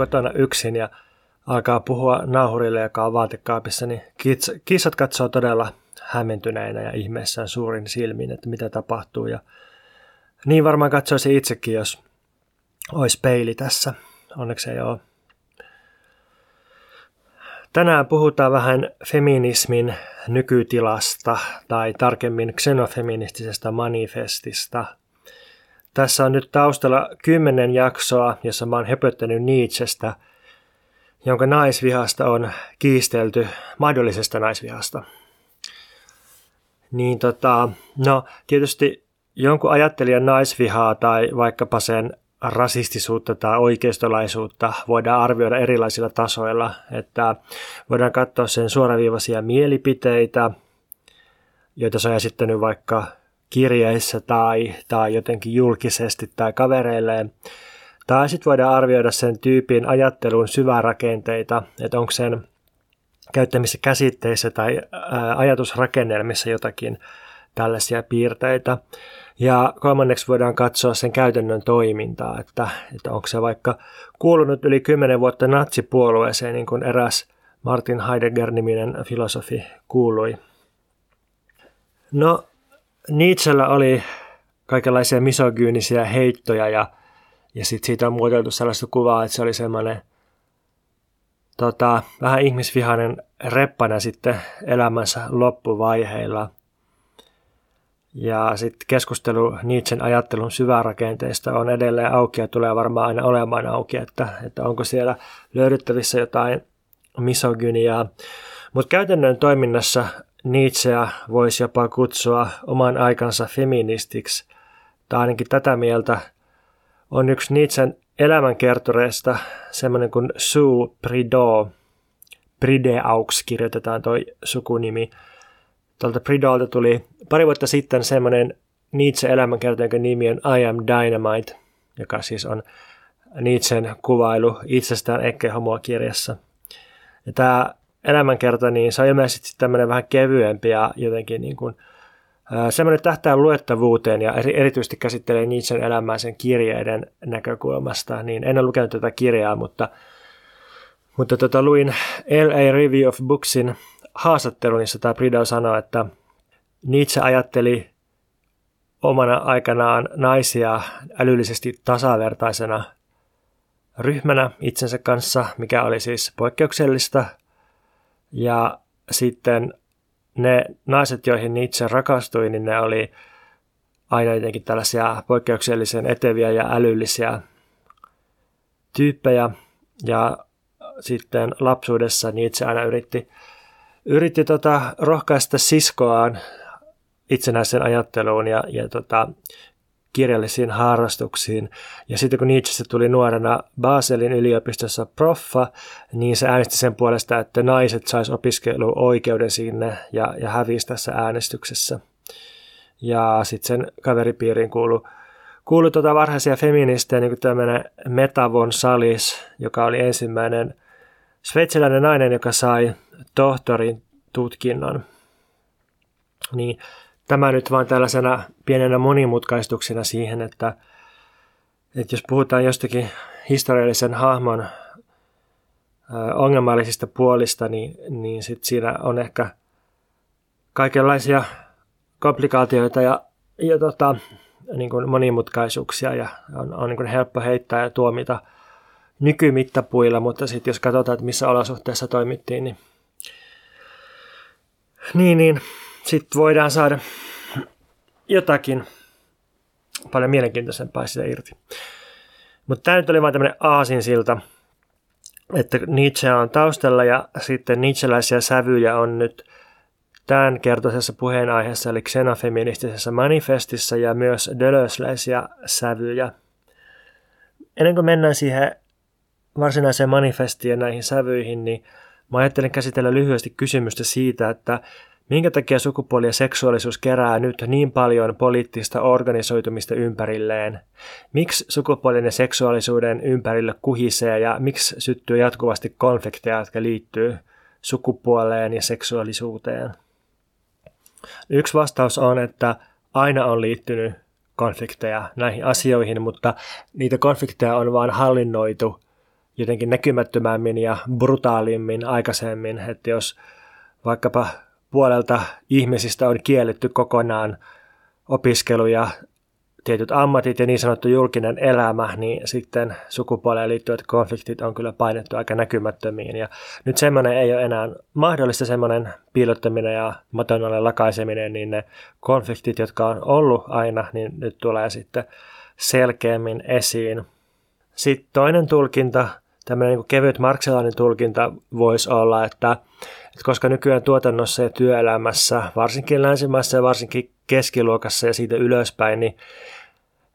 kotona yksin ja alkaa puhua nauhurille, joka on vaatekaapissa, niin kissat katsoo todella hämmentyneinä ja ihmeessään suurin silmin, että mitä tapahtuu. Ja niin varmaan katsoisi itsekin, jos olisi peili tässä. Onneksi ei ole. Tänään puhutaan vähän feminismin nykytilasta tai tarkemmin xenofeministisestä manifestista. Tässä on nyt taustalla kymmenen jaksoa, jossa mä oon höpöttänyt Nietzschestä, jonka naisvihasta on kiistelty, mahdollisesta naisvihasta. Niin tota, no tietysti jonkun ajattelijan naisvihaa tai vaikkapa sen rasistisuutta tai oikeistolaisuutta voidaan arvioida erilaisilla tasoilla, että voidaan katsoa sen suoraviivaisia mielipiteitä, joita se on esittänyt vaikka kirjeissä tai, tai jotenkin julkisesti tai kavereilleen. Tai sitten voidaan arvioida sen tyypin ajattelun syvärakenteita, että onko sen käyttämissä käsitteissä tai ajatusrakennelmissa jotakin tällaisia piirteitä. Ja kolmanneksi voidaan katsoa sen käytännön toimintaa, että, että onko se vaikka kuulunut yli kymmenen vuotta natsipuolueeseen, niin kuin eräs Martin Heidegger-niminen filosofi kuului. No, Nietzschellä oli kaikenlaisia misogyynisiä heittoja ja, ja sit siitä on muotoiltu sellaista kuvaa, että se oli semmoinen tota, vähän ihmisvihainen reppana sitten elämänsä loppuvaiheilla – ja sitten keskustelu Nietzschen ajattelun syvärakenteista on edelleen auki ja tulee varmaan aina olemaan auki, että, että onko siellä löydettävissä jotain misogyniaa. Mutta käytännön toiminnassa Nietzscheä voisi jopa kutsua oman aikansa feministiksi, tai ainakin tätä mieltä on yksi Nietzschen elämänkertoreista semmoinen kuin Sue Prideaux. Prideaux kirjoitetaan toi sukunimi – tuolta Pridolta tuli pari vuotta sitten semmoinen Nietzsche-elämänkerta, jonka nimi on I am Dynamite, joka siis on Nietzschen kuvailu itsestään Ekke Homoa kirjassa. Ja tämä elämänkerta, niin se on ilmeisesti tämmöinen vähän kevyempi ja jotenkin niin kuin, semmoinen tähtää luettavuuteen ja erityisesti käsittelee Nietzschen elämää sen kirjeiden näkökulmasta. Niin en ole lukenut tätä kirjaa, mutta, mutta tota, luin LA Review of Booksin haastattelun, jossa tämä Bridau sanoi, että Nietzsche ajatteli omana aikanaan naisia älyllisesti tasavertaisena ryhmänä itsensä kanssa, mikä oli siis poikkeuksellista. Ja sitten ne naiset, joihin Nietzsche rakastui, niin ne oli aina jotenkin tällaisia poikkeuksellisen eteviä ja älyllisiä tyyppejä. Ja sitten lapsuudessa Nietzsche aina yritti yritti tota, rohkaista siskoaan itsenäisen ajatteluun ja, ja tota, kirjallisiin harrastuksiin. Ja sitten kun Nietzsche tuli nuorena Baselin yliopistossa proffa, niin se äänesti sen puolesta, että naiset sais opiskeluoikeuden sinne ja, ja hävisi tässä äänestyksessä. Ja sitten sen kaveripiiriin kuului kuului tuota varhaisia feministejä, niin kuin tämmöinen Metavon Salis, joka oli ensimmäinen sveitsiläinen nainen, joka sai tohtorin tutkinnon. Niin tämä nyt vain tällaisena pienenä monimutkaistuksena siihen, että, että jos puhutaan jostakin historiallisen hahmon ongelmallisista puolista, niin, niin sit siinä on ehkä kaikenlaisia komplikaatioita ja, ja tota, niin kuin monimutkaisuuksia ja on, on niin kuin helppo heittää ja tuomita nykymittapuilla, mutta sitten jos katsotaan, että missä olosuhteissa toimittiin, niin niin, niin. Sitten voidaan saada jotakin paljon mielenkiintoisempaa sitä irti. Mutta tämä nyt oli vain tämmöinen aasinsilta, että Nietzsche on taustalla ja sitten Nietzscheläisiä sävyjä on nyt tämän kertoisessa puheenaiheessa eli xenofeministisessä manifestissa ja myös Deleuzeläisiä sävyjä. Ennen kuin mennään siihen varsinaiseen manifestiin ja näihin sävyihin, niin Mä ajattelin käsitellä lyhyesti kysymystä siitä, että minkä takia sukupuoli ja seksuaalisuus kerää nyt niin paljon poliittista organisoitumista ympärilleen? Miksi sukupuolen ja seksuaalisuuden ympärille kuhisee ja miksi syttyy jatkuvasti konflikteja, jotka liittyy sukupuoleen ja seksuaalisuuteen? Yksi vastaus on, että aina on liittynyt konflikteja näihin asioihin, mutta niitä konflikteja on vain hallinnoitu jotenkin näkymättömämmin ja brutaalimmin aikaisemmin, että jos vaikkapa puolelta ihmisistä on kielletty kokonaan opiskelu ja tietyt ammatit ja niin sanottu julkinen elämä, niin sitten sukupuoleen liittyvät konfliktit on kyllä painettu aika näkymättömiin. Ja nyt semmoinen ei ole enää mahdollista, semmoinen piilottaminen ja maton lakaiseminen, niin ne konfliktit, jotka on ollut aina, niin nyt tulee sitten selkeämmin esiin. Sitten toinen tulkinta, tämmöinen niin kevyt marksilainen tulkinta voisi olla, että, että koska nykyään tuotannossa ja työelämässä, varsinkin länsimaissa ja varsinkin keskiluokassa ja siitä ylöspäin, niin,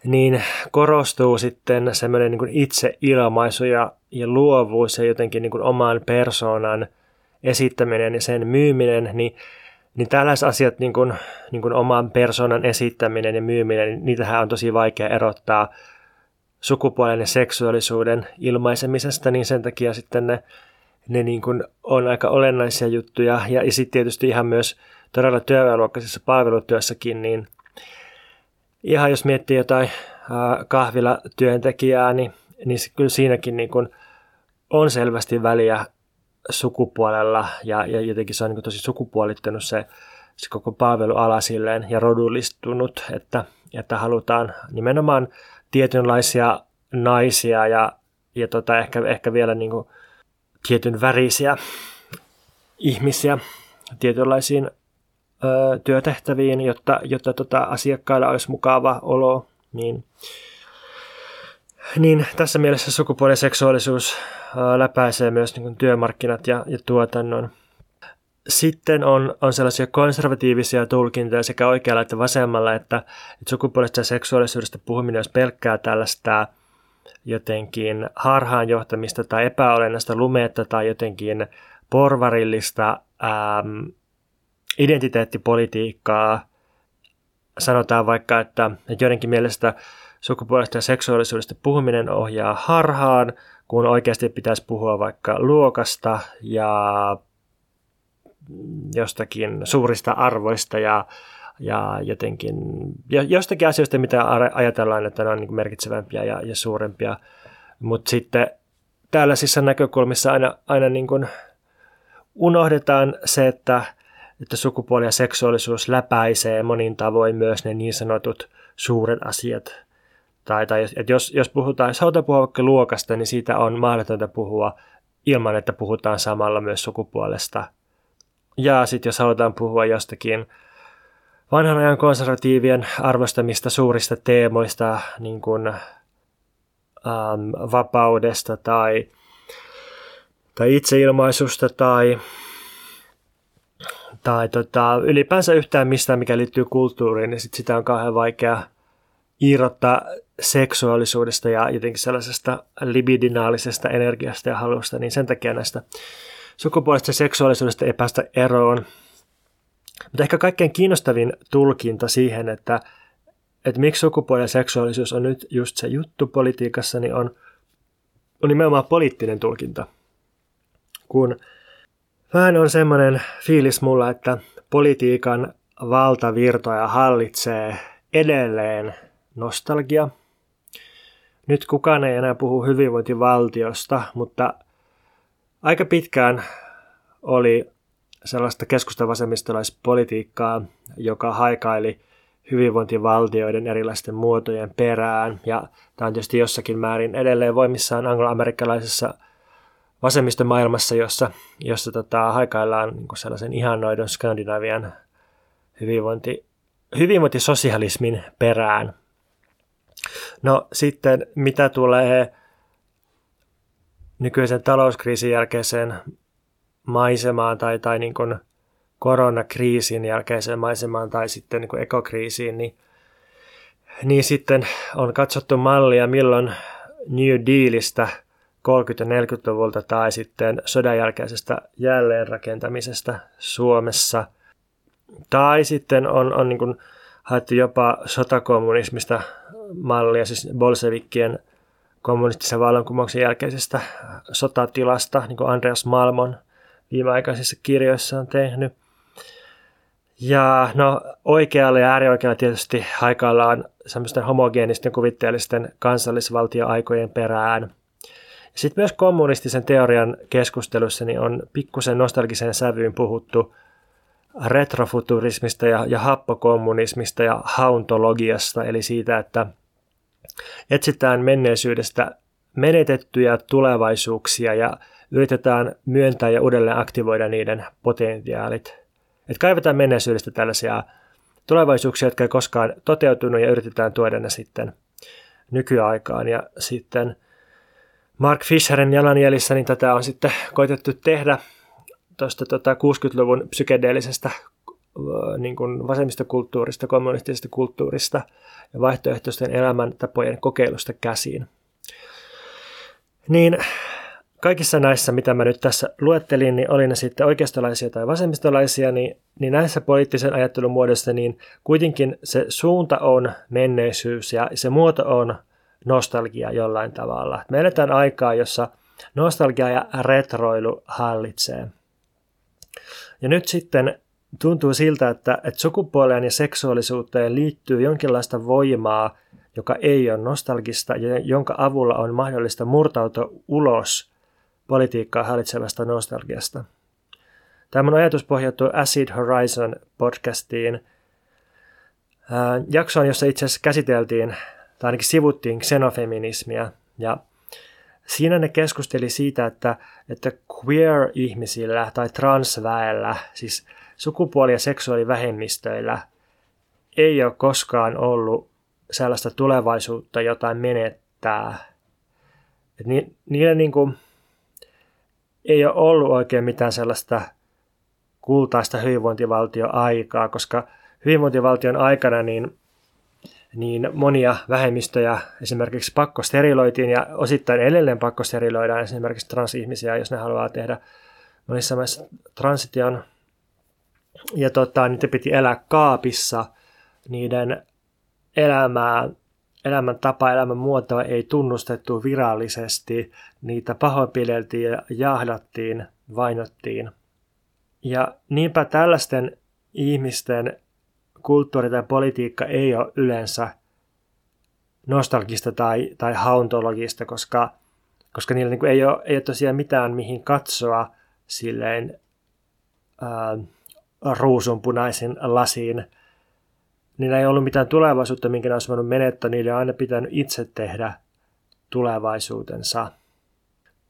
niin korostuu sitten semmoinen niin itseilmaisu ja, ja luovuus ja jotenkin niin oman persoonan esittäminen ja sen myyminen, niin, niin tällaiset asiat, niin kuin, niin kuin oman persoonan esittäminen ja myyminen, niin niitähän on tosi vaikea erottaa sukupuolen ja seksuaalisuuden ilmaisemisesta, niin sen takia sitten ne, ne niin kuin on aika olennaisia juttuja. Ja, ja sitten tietysti ihan myös todella työväenluokkaisessa palvelutyössäkin, niin ihan jos miettii jotain kahvilatyöntekijää, niin, niin kyllä siinäkin niin kuin on selvästi väliä sukupuolella ja, ja jotenkin se on niin tosi sukupuolittunut se, se koko palveluala silleen ja rodullistunut, että, että halutaan nimenomaan tietynlaisia naisia ja, ja tota, ehkä, ehkä vielä niin kuin tietyn värisiä ihmisiä tietynlaisiin ö, työtehtäviin, jotta, jotta tota, asiakkailla olisi mukava olo. Niin, niin tässä mielessä sukupuoli- ja seksuaalisuus ö, läpäisee myös niin kuin työmarkkinat ja, ja tuotannon. Sitten on, on sellaisia konservatiivisia tulkintoja sekä oikealla että vasemmalla, että, että sukupuolesta ja seksuaalisuudesta puhuminen olisi pelkkää tällaista jotenkin harhaanjohtamista tai epäolennaista lumetta tai jotenkin porvarillista äm, identiteettipolitiikkaa. Sanotaan vaikka, että, että joidenkin mielestä sukupuolesta ja seksuaalisuudesta puhuminen ohjaa harhaan, kun oikeasti pitäisi puhua vaikka luokasta ja jostakin suurista arvoista ja, ja jotenkin jostakin asioista, mitä ajatellaan, että ne on niin merkitsevämpiä ja, ja suurempia. Mutta sitten tällaisissa näkökulmissa aina, aina niin kuin unohdetaan se, että, että sukupuoli ja seksuaalisuus läpäisee monin tavoin myös ne niin sanotut suuret asiat. Tai, tai että jos, jos puhutaan, jos halutaan puhua vaikka luokasta, niin siitä on mahdotonta puhua ilman, että puhutaan samalla myös sukupuolesta ja sitten jos halutaan puhua jostakin vanhan ajan konservatiivien arvostamista suurista teemoista, niin kuin ähm, vapaudesta tai, tai itseilmaisusta tai, tai tota, ylipäänsä yhtään mistään, mikä liittyy kulttuuriin, niin sit sitä on kauhean vaikea irrottaa seksuaalisuudesta ja jotenkin sellaisesta libidinaalisesta energiasta ja halusta, niin sen takia näistä sukupuolesta seksuaalisuudesta ei päästä eroon. Mutta ehkä kaikkein kiinnostavin tulkinta siihen, että, että miksi sukupuoli ja seksuaalisuus on nyt just se juttu politiikassa, niin on, on nimenomaan poliittinen tulkinta. Kun vähän on semmoinen fiilis mulla, että politiikan valtavirtoja hallitsee edelleen nostalgia. Nyt kukaan ei enää puhu hyvinvointivaltiosta, mutta aika pitkään oli sellaista keskustavasemmistolaispolitiikkaa, joka haikaili hyvinvointivaltioiden erilaisten muotojen perään. Ja tämä on tietysti jossakin määrin edelleen voimissaan angloamerikkalaisessa vasemmistomaailmassa, jossa, jossa tota, haikaillaan niin sellaisen ihannoidon Skandinavian hyvinvointi, hyvinvointisosialismin perään. No sitten mitä tulee nykyisen talouskriisin jälkeiseen maisemaan tai, tai niin kuin koronakriisin jälkeiseen maisemaan tai sitten niin kuin ekokriisiin, niin, niin sitten on katsottu mallia milloin New Dealista 30- ja 40-luvulta tai sitten sodan jälkeisestä jälleenrakentamisesta Suomessa. Tai sitten on, on niin kuin haettu jopa sotakommunismista mallia, siis bolsevikkien kommunistisen vallankumouksen jälkeisestä sotatilasta, niin kuin Andreas Malmon viimeaikaisissa kirjoissa on tehnyt. Ja no oikealla ja äärioikealla tietysti haikaillaan semmoisten homogeenisten kuvitteellisten kansallisvaltioaikojen perään. Sitten myös kommunistisen teorian keskustelussa niin on pikkusen nostalgisen sävyyn puhuttu retrofuturismista ja, ja happokommunismista ja hauntologiasta, eli siitä, että etsitään menneisyydestä menetettyjä tulevaisuuksia ja yritetään myöntää ja uudelleen aktivoida niiden potentiaalit. Et kaivetaan menneisyydestä tällaisia tulevaisuuksia, jotka ei koskaan toteutunut ja yritetään tuoda ne sitten nykyaikaan. Ja sitten Mark Fisherin jalanjäljissä niin tätä on sitten koitettu tehdä tuosta tota 60-luvun psykedeellisestä niin kuin vasemmistokulttuurista, kommunistisesta kulttuurista ja vaihtoehtoisten elämäntapojen kokeilusta käsiin. Niin kaikissa näissä, mitä mä nyt tässä luettelin, niin oli ne sitten oikeistolaisia tai vasemmistolaisia, niin, niin näissä poliittisen ajattelun muodossa, niin kuitenkin se suunta on menneisyys ja se muoto on nostalgia jollain tavalla. Me eletään aikaa, jossa nostalgia ja retroilu hallitsee. Ja nyt sitten tuntuu siltä, että, että sukupuoleen ja seksuaalisuuteen liittyy jonkinlaista voimaa, joka ei ole nostalgista ja jonka avulla on mahdollista murtautua ulos politiikkaa hallitsevasta nostalgiasta. Tämä ajatus pohjautuu Acid Horizon podcastiin, jaksoon, jossa itse asiassa käsiteltiin, tai ainakin sivuttiin xenofeminismia, ja siinä ne keskusteli siitä, että, että queer-ihmisillä tai transväellä, siis sukupuoli- ja seksuaalivähemmistöillä, ei ole koskaan ollut sellaista tulevaisuutta jotain menettää. Et ni, niillä niin kuin, ei ole ollut oikein mitään sellaista kultaista hyvinvointivaltioaikaa, koska hyvinvointivaltion aikana niin, niin monia vähemmistöjä esimerkiksi pakkosteriloitiin ja osittain edelleen pakkosteriloidaan esimerkiksi transihmisiä, jos ne haluaa tehdä monissa maissa transition. Ja tota, niitä piti elää kaapissa, niiden elämää elämän tapa, elämän muotoa ei tunnustettu virallisesti, niitä pahoinpideltiin ja jahdattiin, vainottiin. Ja niinpä tällaisten ihmisten kulttuuri tai politiikka ei ole yleensä nostalgista tai, tai hauntologista, koska, koska niillä niin ei, ole, ei ole tosiaan mitään mihin katsoa silleen ää, ruusunpunaisin lasiin niillä ei ollut mitään tulevaisuutta, minkä ne olisi voinut menettää, niille on aina pitänyt itse tehdä tulevaisuutensa.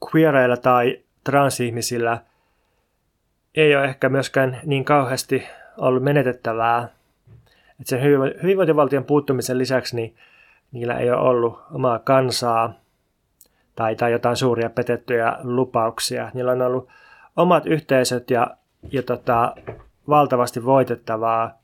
Queereilla tai transihmisillä ei ole ehkä myöskään niin kauheasti ollut menetettävää. Että sen hyvinvointivaltion puuttumisen lisäksi niin niillä ei ole ollut omaa kansaa tai, tai jotain suuria petettyjä lupauksia. Niillä on ollut omat yhteisöt ja, ja tota, valtavasti voitettavaa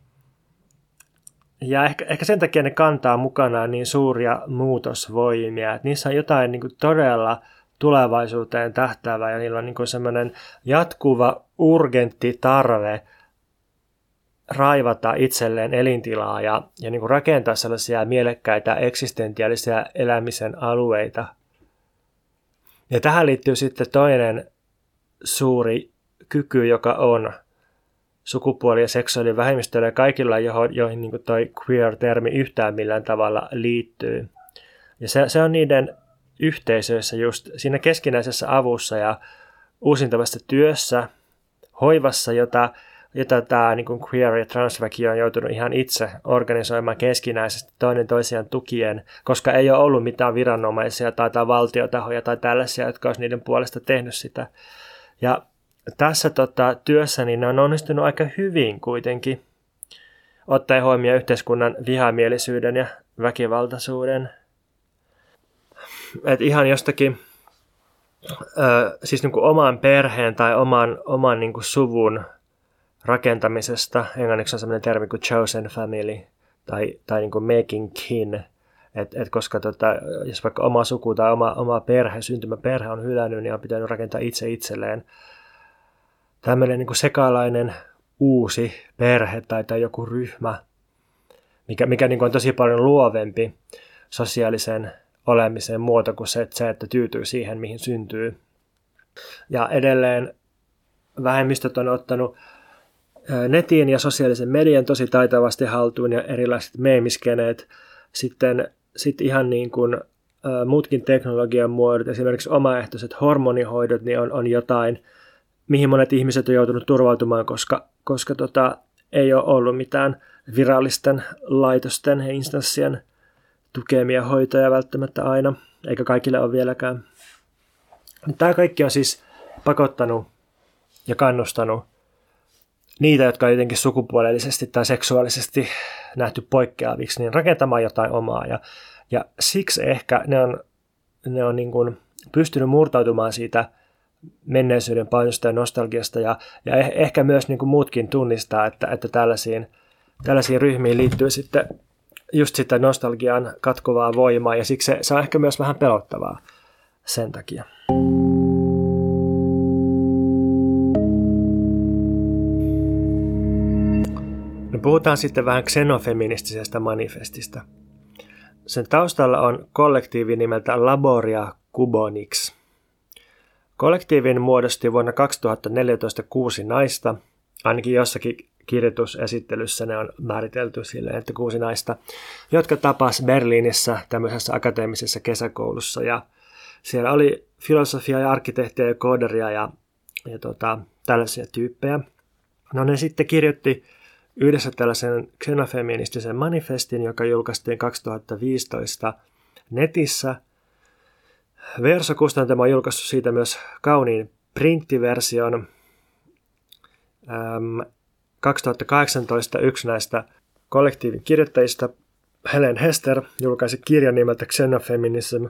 ja ehkä, ehkä sen takia ne kantaa mukanaan niin suuria muutosvoimia, että niissä on jotain niin kuin todella tulevaisuuteen tähtäävää ja niillä on niin semmoinen jatkuva urgentti tarve raivata itselleen elintilaa ja, ja niin rakentaa sellaisia mielekkäitä eksistentiaalisia elämisen alueita. Ja tähän liittyy sitten toinen suuri kyky, joka on sukupuoli- ja seksuaalivähemmistöillä ja kaikilla, joihin, joihin niin toi queer-termi yhtään millään tavalla liittyy. Ja se, se on niiden yhteisöissä just siinä keskinäisessä avussa ja uusintavassa työssä, hoivassa, jota, jota tämä niin queer- ja transväki on joutunut ihan itse organisoimaan keskinäisesti toinen toisiaan tukien, koska ei ole ollut mitään viranomaisia tai, tai valtiotahoja tai tällaisia, jotka olisi niiden puolesta tehnyt sitä. Ja tässä tota, työssä niin ne on onnistunut aika hyvin kuitenkin, ottaen huomioon yhteiskunnan vihamielisyyden ja väkivaltaisuuden. Et ihan jostakin ö, siis niin oman perheen tai oman, oman niin suvun rakentamisesta. Englanniksi on sellainen termi kuin chosen family tai, tai niin making kin. Et, et koska tota, jos vaikka oma suku tai oma, oma perhe, syntymäperhe on hylännyt, niin on pitänyt rakentaa itse itselleen tämmöinen niin sekalainen uusi perhe tai, tai joku ryhmä, mikä, mikä niin kuin on tosi paljon luovempi sosiaalisen olemisen muoto kuin se, että, se, että tyytyy siihen, mihin syntyy. Ja edelleen vähemmistöt on ottanut netin ja sosiaalisen median tosi taitavasti haltuun ja erilaiset meemiskeneet. Sitten sit ihan niin kuin muutkin teknologian muodot, esimerkiksi omaehtoiset hormonihoidot, niin on, on jotain, mihin monet ihmiset on joutunut turvautumaan, koska, koska tota, ei ole ollut mitään virallisten laitosten ja instanssien tukemia hoitoja välttämättä aina, eikä kaikille ole vieläkään. Tämä kaikki on siis pakottanut ja kannustanut niitä, jotka on jotenkin sukupuolellisesti tai seksuaalisesti nähty poikkeaviksi, niin rakentamaan jotain omaa. Ja, ja siksi ehkä ne on, ne on niin kuin pystynyt murtautumaan siitä menneisyyden painosta ja nostalgiasta ja, ja eh, ehkä myös niin kuin muutkin tunnistaa, että, että tällaisiin, tällaisiin ryhmiin liittyy sitten just sitä nostalgian katkuvaa voimaa ja siksi se, se on ehkä myös vähän pelottavaa sen takia. No puhutaan sitten vähän xenofeministisestä manifestista. Sen taustalla on kollektiivi nimeltä Laboria Cubonix. Kollektiivin muodosti vuonna 2014 kuusi naista, ainakin jossakin kirjoitusesittelyssä ne on määritelty silleen, että kuusi naista, jotka tapas Berliinissä tämmöisessä akateemisessa kesäkoulussa ja siellä oli filosofia ja arkkitehtiä ja kooderia ja, ja tota, tällaisia tyyppejä. No ne sitten kirjoitti yhdessä tällaisen xenofeministisen manifestin, joka julkaistiin 2015 netissä. Verso Kustantamo on julkaissut siitä myös kauniin printtiversion. 2018 yksi näistä kollektiivin kirjoittajista, Helen Hester, julkaisi kirjan nimeltä Xenofeminism.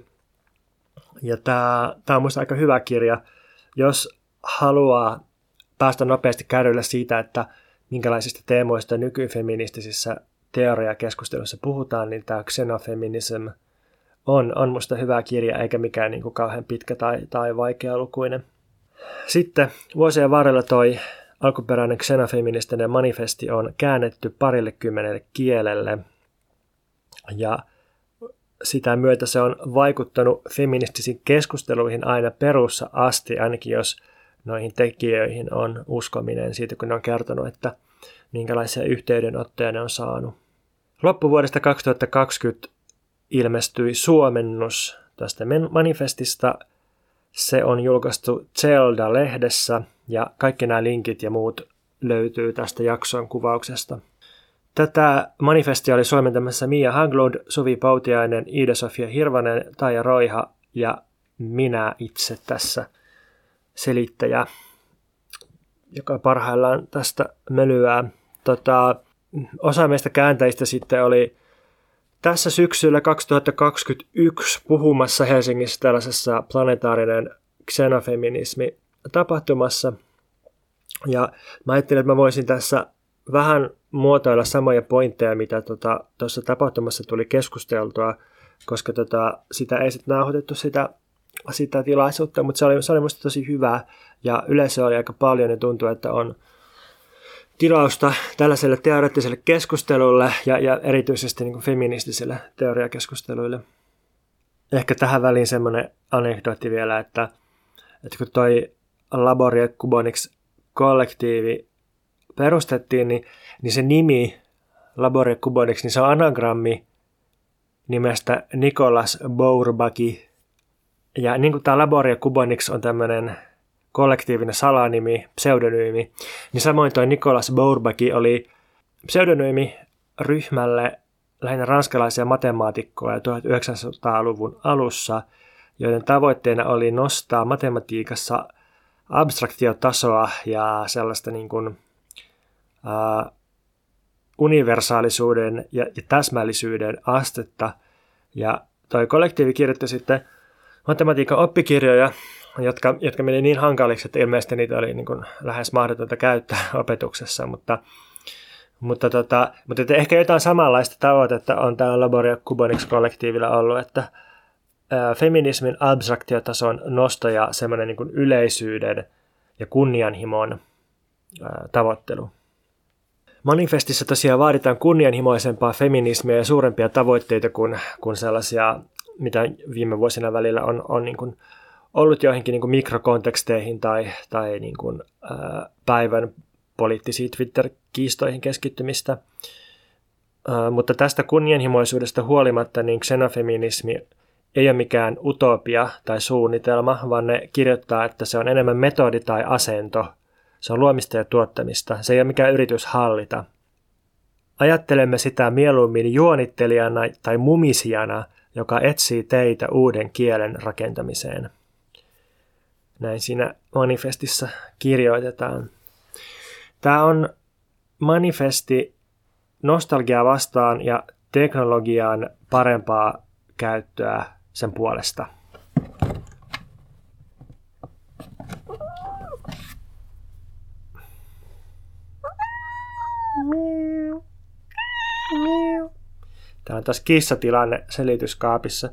Ja tämä, tämä on minusta aika hyvä kirja, jos haluaa päästä nopeasti kärrylle siitä, että minkälaisista teemoista nykyfeministisissä teoriakeskustelussa puhutaan, niin tämä Xenofeminism on, on musta hyvä kirja, eikä mikään niin kuin kauhean pitkä tai, tai vaikealukuinen. Sitten vuosien varrella toi alkuperäinen xenofeministinen manifesti on käännetty parille kymmenelle kielelle. Ja sitä myötä se on vaikuttanut feministisiin keskusteluihin aina perussa asti, ainakin jos noihin tekijöihin on uskominen siitä, kun ne on kertonut, että minkälaisia yhteydenottoja ne on saanut. Loppuvuodesta 2020 ilmestyi suomennus tästä manifestista. Se on julkaistu Zelda-lehdessä ja kaikki nämä linkit ja muut löytyy tästä jakson kuvauksesta. Tätä manifestia oli suomentamassa Mia Haglund, Suvi Pautiainen, Iida-Sofia Hirvanen, Taija Roiha ja minä itse tässä – selittäjä, joka parhaillaan tästä mölyää. Tota, osa meistä kääntäjistä sitten oli tässä syksyllä 2021 puhumassa Helsingissä tällaisessa planetaarinen xenofeminismi tapahtumassa. Ja mä ajattelin, että mä voisin tässä vähän muotoilla samoja pointteja, mitä tuossa tota, tapahtumassa tuli keskusteltua, koska tota, sitä ei sitten nauhoitettu sitä sitä tilaisuutta, mutta se oli, se oli musta tosi hyvä ja yleisö oli aika paljon ja tuntuu, että on tilausta tällaiselle teoreettiselle keskustelulle ja, ja erityisesti niin feministiselle teoriakeskusteluille. Ehkä tähän väliin semmoinen anekdootti vielä, että, että kun toi Laboria Cubonix kollektiivi perustettiin, niin, niin se nimi Laboria Cubonix, niin se on anagrammi nimestä Nikolas Bourbaki, ja niin kuin tämä Laboria Kubonix on tämmöinen kollektiivinen salanimi, pseudonyymi, niin samoin toi Nikolas Bourbaki oli pseudonyymi ryhmälle lähinnä ranskalaisia matemaatikkoja 1900-luvun alussa, joiden tavoitteena oli nostaa matematiikassa abstraktiotasoa ja sellaista niin kuin, uh, universaalisuuden ja, ja täsmällisyyden astetta. Ja toi kollektiivi kirjoitti sitten matematiikan oppikirjoja, jotka, jotka meni niin hankaliksi, että ilmeisesti niitä oli niin kuin lähes mahdotonta käyttää opetuksessa, mutta, mutta, tota, mutta että ehkä jotain samanlaista tavoitetta on täällä Laboria Kubonix-kollektiivilla ollut, että feminismin abstraktiotason nosto ja semmoinen niin yleisyyden ja kunnianhimon tavoittelu. Manifestissa tosiaan vaaditaan kunnianhimoisempaa feminismiä ja suurempia tavoitteita kuin, kuin sellaisia mitä viime vuosina välillä on, on niin kuin ollut joihinkin niin kuin mikrokonteksteihin tai, tai niin kuin, ää, päivän poliittisiin Twitter-kiistoihin keskittymistä. Ää, mutta tästä kunnianhimoisuudesta huolimatta niin xenofeminismi ei ole mikään utopia tai suunnitelma, vaan ne kirjoittaa, että se on enemmän metodi tai asento. Se on luomista ja tuottamista. Se ei ole mikään yritys hallita. Ajattelemme sitä mieluummin juonittelijana tai mumisijana, joka etsii teitä uuden kielen rakentamiseen. Näin siinä manifestissa kirjoitetaan. Tämä on manifesti nostalgiaa vastaan ja teknologian parempaa käyttöä sen puolesta. Täällä on taas kissatilanne selityskaapissa.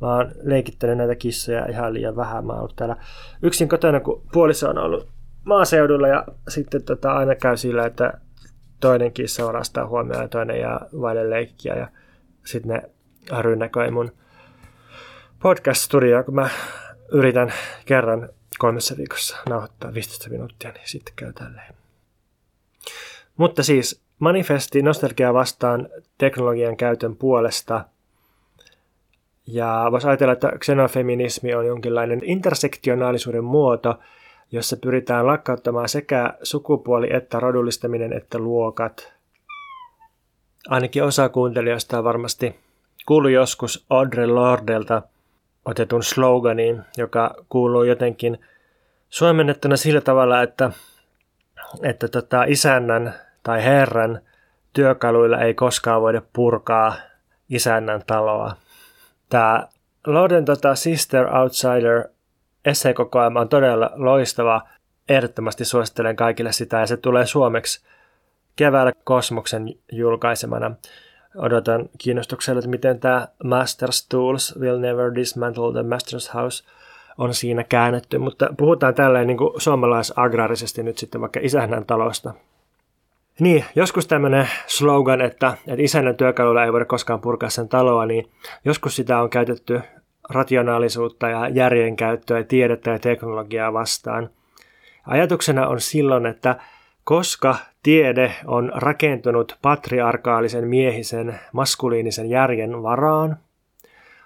Mä oon leikittänyt näitä kissoja ihan liian vähän. Mä oon ollut täällä yksin kotona, kun puoliso on ollut maaseudulla ja sitten tota, aina käy sillä, että toinen kissa varastaa huomioon ja toinen jää vaille leikkiä ja sitten ne rynnäköi mun podcast-studioa, kun mä yritän kerran kolmessa viikossa nauhoittaa 15 minuuttia, niin sitten käy tälleen. Mutta siis manifesti nostalgia vastaan teknologian käytön puolesta. Ja voisi ajatella, että xenofeminismi on jonkinlainen intersektionaalisuuden muoto, jossa pyritään lakkauttamaan sekä sukupuoli- että rodullistaminen että luokat. Ainakin osa kuuntelijoista on varmasti kuullut joskus Audre Lordelta otetun sloganin, joka kuuluu jotenkin suomennettuna sillä tavalla, että, että tota, isännän tai herran työkaluilla ei koskaan voida purkaa isännän taloa. Tämä Lorden tota, Sister Outsider esseekokoelma on todella loistava. Ehdottomasti suosittelen kaikille sitä ja se tulee suomeksi keväällä Kosmoksen julkaisemana. Odotan kiinnostuksella, että miten tämä Master's Tools Will Never Dismantle the Master's House on siinä käännetty, mutta puhutaan tälleen niin kuin suomalaisagraarisesti nyt sitten vaikka isännän talosta. Niin, joskus tämmöinen slogan, että, että isännän työkalulla ei voida koskaan purkaa sen taloa, niin joskus sitä on käytetty rationaalisuutta ja järjenkäyttöä ja tiedettä ja teknologiaa vastaan. Ajatuksena on silloin, että koska tiede on rakentunut patriarkaalisen miehisen maskuliinisen järjen varaan,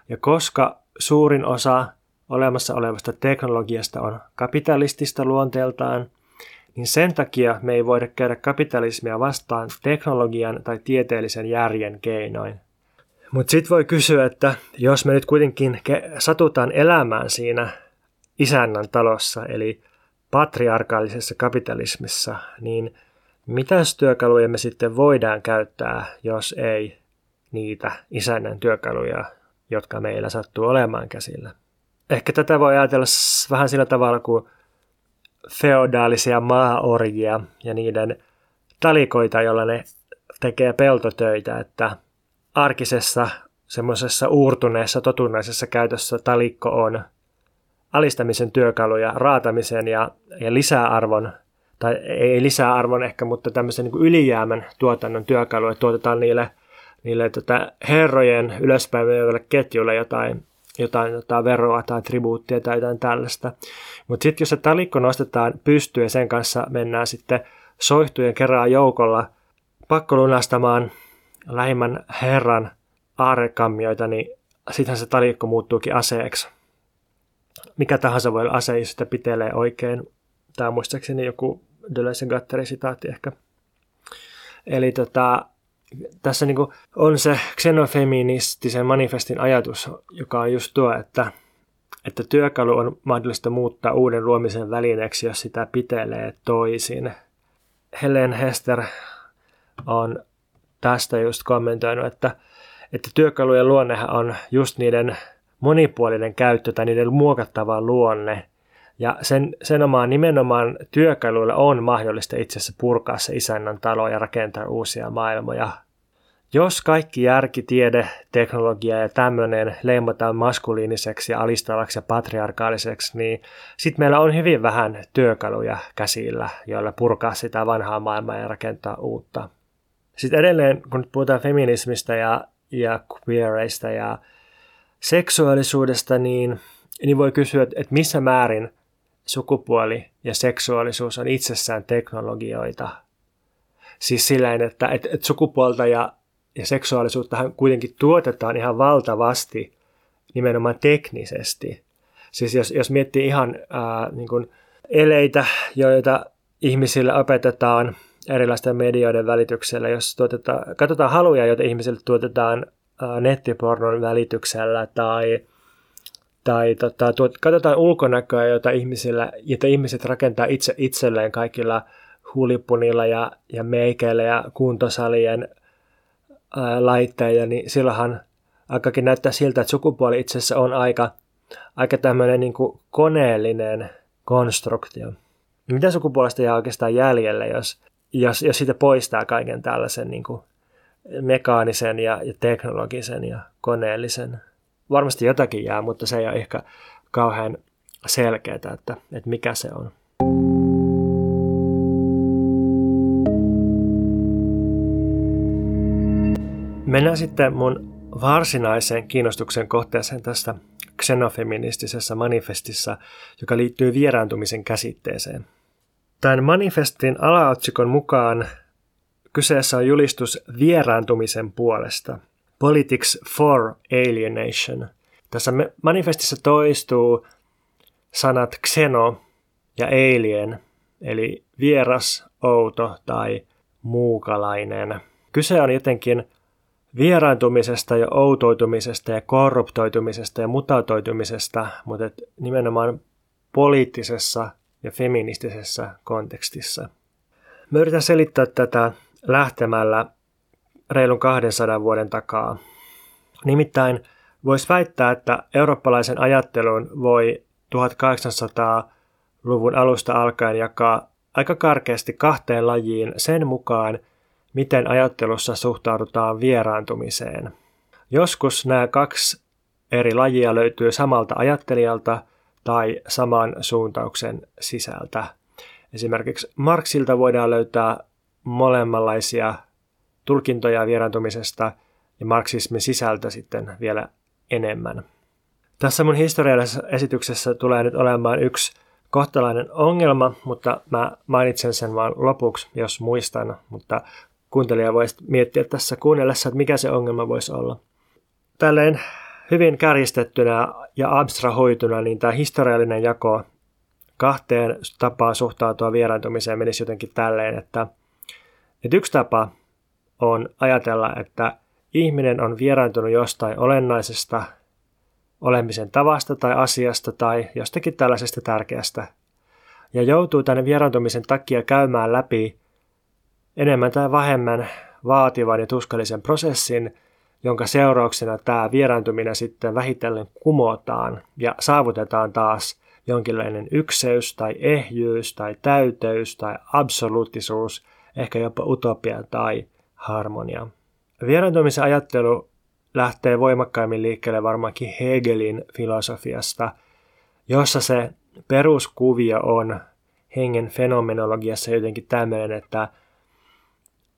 ja koska suurin osa olemassa olevasta teknologiasta on kapitalistista luonteeltaan, niin sen takia me ei voida käydä kapitalismia vastaan teknologian tai tieteellisen järjen keinoin. Mutta sitten voi kysyä, että jos me nyt kuitenkin satutaan elämään siinä isännän talossa, eli patriarkaalisessa kapitalismissa, niin mitä työkaluja me sitten voidaan käyttää, jos ei niitä isännän työkaluja, jotka meillä sattuu olemaan käsillä? Ehkä tätä voi ajatella vähän sillä tavalla kuin feodaalisia maaorjia ja niiden talikoita, joilla ne tekee peltotöitä, että arkisessa semmoisessa uurtuneessa, totunnaisessa käytössä talikko on alistamisen työkaluja, raatamisen ja, ja lisäarvon, tai ei lisäarvon ehkä, mutta tämmöisen niin ylijäämän tuotannon työkaluja, tuotetaan niille, niille tota, herrojen ylöspäin ketjulle jotain, jotain jotain veroa tai tribuuttia tai jotain tällaista. Mutta sitten jos se talikko nostetaan pystyyn ja sen kanssa mennään sitten soihtujen kerran joukolla pakkolunastamaan lähimmän herran aarekammioita, niin sittenhän se talikko muuttuukin aseeksi. Mikä tahansa voi olla ase, jos sitä pitelee oikein. Tämä on muistaakseni joku Deleuze Gatterin sitaatti ehkä. Eli tota, tässä niin on se xenofeministisen manifestin ajatus, joka on just tuo, että, että työkalu on mahdollista muuttaa uuden luomisen välineeksi, jos sitä pitelee toisin. Helen Hester on tästä just kommentoinut, että, että työkalujen luonnehan on just niiden monipuolinen käyttö tai niiden muokattava luonne. Ja sen, sen omaan nimenomaan työkaluilla on mahdollista itse asiassa purkaa se isännän talo ja rakentaa uusia maailmoja. Jos kaikki järki, tiede, teknologia ja tämmöinen leimataan maskuliiniseksi ja alistavaksi ja patriarkaaliseksi, niin sitten meillä on hyvin vähän työkaluja käsillä, joilla purkaa sitä vanhaa maailmaa ja rakentaa uutta. Sitten edelleen, kun puhutaan feminismistä ja, ja queereista ja seksuaalisuudesta, niin, niin voi kysyä, että missä määrin sukupuoli ja seksuaalisuus on itsessään teknologioita. Siis sillä että, että, että sukupuolta ja, ja seksuaalisuutta kuitenkin tuotetaan ihan valtavasti nimenomaan teknisesti. Siis jos, jos miettii ihan ää, niin kuin eleitä, joita ihmisille opetetaan erilaisten medioiden välityksellä, jos tuotetaan, katsotaan haluja, joita ihmisille tuotetaan ää, nettipornon välityksellä tai tai tota, tuot, katsotaan ulkonäköä, jota, ihmisillä, jota ihmiset rakentaa itse itselleen kaikilla hulipunilla ja, ja meikeillä ja kuntosalien laitteilla, niin silloinhan aikakin näyttää siltä, että sukupuoli itse asiassa on aika, aika tämmöinen niin kuin koneellinen konstruktio. Mitä sukupuolesta jää oikeastaan jäljelle, jos, jos, jos siitä poistaa kaiken tällaisen niin kuin mekaanisen ja, ja teknologisen ja koneellisen? Varmasti jotakin jää, mutta se ei ole ehkä kauhean selkeää, että, että mikä se on. Mennään sitten mun varsinaiseen kiinnostuksen kohteeseen tästä xenofeministisessä manifestissa, joka liittyy vieraantumisen käsitteeseen. Tämän manifestin alaotsikon mukaan kyseessä on julistus vieraantumisen puolesta. Politics for Alienation. Tässä manifestissa toistuu sanat xeno ja alien, eli vieras, outo tai muukalainen. Kyse on jotenkin vieraantumisesta ja outoitumisesta ja korruptoitumisesta ja mutautoitumisesta, mutta nimenomaan poliittisessa ja feministisessä kontekstissa. Mä yritän selittää tätä lähtemällä reilun 200 vuoden takaa. Nimittäin voisi väittää, että eurooppalaisen ajattelun voi 1800-luvun alusta alkaen jakaa aika karkeasti kahteen lajiin sen mukaan, miten ajattelussa suhtaudutaan vieraantumiseen. Joskus nämä kaksi eri lajia löytyy samalta ajattelijalta tai saman suuntauksen sisältä. Esimerkiksi Marksilta voidaan löytää molemmanlaisia tulkintoja vieraantumisesta ja marksismin sisältö sitten vielä enemmän. Tässä mun historiallisessa esityksessä tulee nyt olemaan yksi kohtalainen ongelma, mutta mä mainitsen sen vain lopuksi, jos muistan, mutta kuuntelija voisi miettiä tässä kuunnellessa, että mikä se ongelma voisi olla. Tälleen hyvin kärjistettynä ja abstrahoituna, niin tämä historiallinen jako kahteen tapaan suhtautua vieraantumiseen menisi jotenkin tälleen, että, että yksi tapa on ajatella, että ihminen on vieraantunut jostain olennaisesta olemisen tavasta tai asiasta tai jostakin tällaisesta tärkeästä ja joutuu tänne vieraantumisen takia käymään läpi enemmän tai vähemmän vaativan ja tuskallisen prosessin, jonka seurauksena tämä vieraantuminen sitten vähitellen kumotaan ja saavutetaan taas jonkinlainen ykseys tai ehjyys tai täyteys tai absoluuttisuus, ehkä jopa utopia tai harmonia. Vieraantumisen ajattelu lähtee voimakkaimmin liikkeelle varmaankin Hegelin filosofiasta, jossa se peruskuvio on hengen fenomenologiassa jotenkin tämmöinen, että,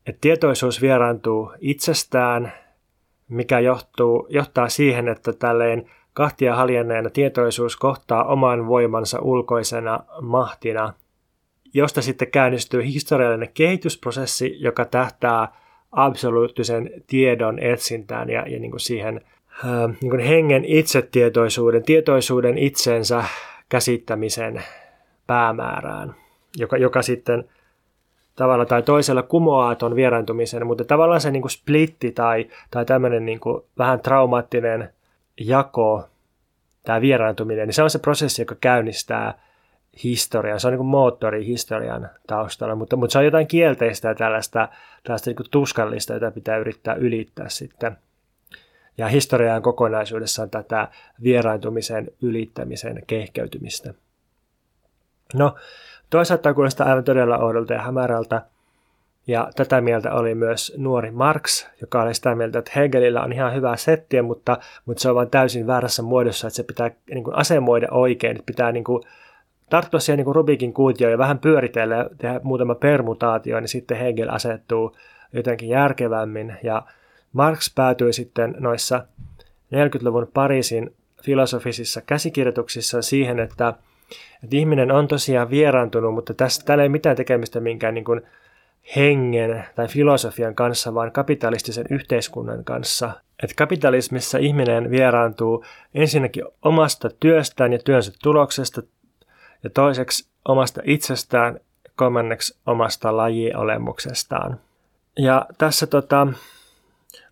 että tietoisuus vieraantuu itsestään, mikä johtuu, johtaa siihen, että tälleen kahtia haljenneena tietoisuus kohtaa oman voimansa ulkoisena mahtina, josta sitten käynnistyy historiallinen kehitysprosessi, joka tähtää absoluuttisen tiedon etsintään ja, ja niin kuin siihen ää, niin kuin hengen itsetietoisuuden, tietoisuuden itsensä käsittämisen päämäärään, joka, joka sitten tavalla tai toisella kumoaa tuon vieraantumisen, mutta tavallaan se niin kuin splitti tai, tai tämmöinen niin kuin vähän traumaattinen jako, tämä vieraantuminen, niin se on se prosessi, joka käynnistää historian. Se on niin kuin moottori historian taustalla, mutta, mutta se on jotain kielteistä ja tällaista, tällaista niin tuskallista, jota pitää yrittää ylittää sitten. Ja historia on kokonaisuudessaan tätä vieraantumisen ylittämisen kehkeytymistä. No, toisaalta kuulostaa aivan todella oudolta ja hämärältä, ja tätä mieltä oli myös nuori Marx, joka oli sitä mieltä, että Hegelillä on ihan hyvä settiä, mutta, mutta se on vain täysin väärässä muodossa, että se pitää niin kuin asemoida oikein, että pitää niin kuin, tarttua siihen niin Rubikin kuutioon ja vähän pyöritellä tehdä muutama permutaatio, niin sitten Hegel asettuu jotenkin järkevämmin. Ja Marx päätyi sitten noissa 40-luvun Pariisin filosofisissa käsikirjoituksissa siihen, että, että ihminen on tosiaan vieraantunut, mutta tässä, täällä ei mitään tekemistä minkään niin kuin hengen tai filosofian kanssa, vaan kapitalistisen yhteiskunnan kanssa. Että kapitalismissa ihminen vieraantuu ensinnäkin omasta työstään ja työnsä tuloksesta ja toiseksi omasta itsestään, kolmanneksi omasta lajiolemuksestaan. Ja tässä tota,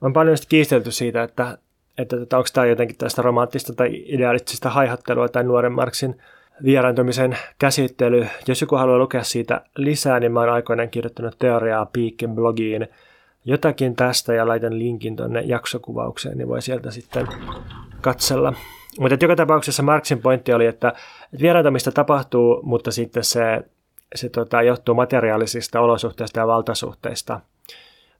on paljon kiistelty siitä, että, että tota, onko tämä jotenkin tästä romanttista tai idealistista haihattelua tai nuoren Marksin vieraantumisen käsittely. Jos joku haluaa lukea siitä lisää, niin mä oon aikoinaan kirjoittanut teoriaa Piikin blogiin jotakin tästä ja laitan linkin tuonne jaksokuvaukseen, niin voi sieltä sitten katsella. Mutta joka tapauksessa Marksin pointti oli, että vieraantumista tapahtuu, mutta sitten se, se tota, johtuu materiaalisista olosuhteista ja valtasuhteista –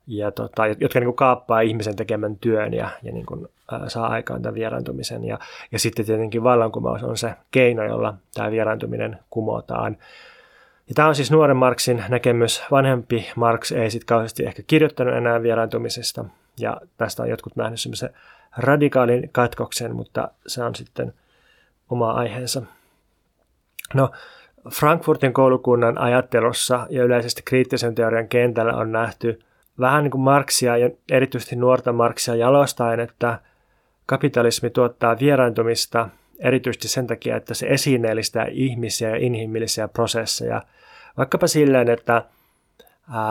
ja tota, jotka niin kuin kaappaa ihmisen tekemän työn ja, ja niin kuin, ää, saa aikaan tämän vieraantumisen. Ja, ja sitten tietenkin vallankumous on se keino, jolla tämä vieraantuminen kumotaan. Ja tämä on siis nuoren Marksin näkemys. Vanhempi Marx ei sitten kauheasti ehkä kirjoittanut enää vieraantumisesta. Ja tästä on jotkut nähnyt semmoisen radikaalin katkoksen, mutta se on sitten oma aiheensa. No, Frankfurtin koulukunnan ajattelussa ja yleisesti kriittisen teorian kentällä on nähty – vähän niin kuin Marksia ja erityisesti nuorta Marksia jalostaen, että kapitalismi tuottaa vieraantumista erityisesti sen takia, että se esineellistää ihmisiä ja inhimillisiä prosesseja. Vaikkapa silleen, että,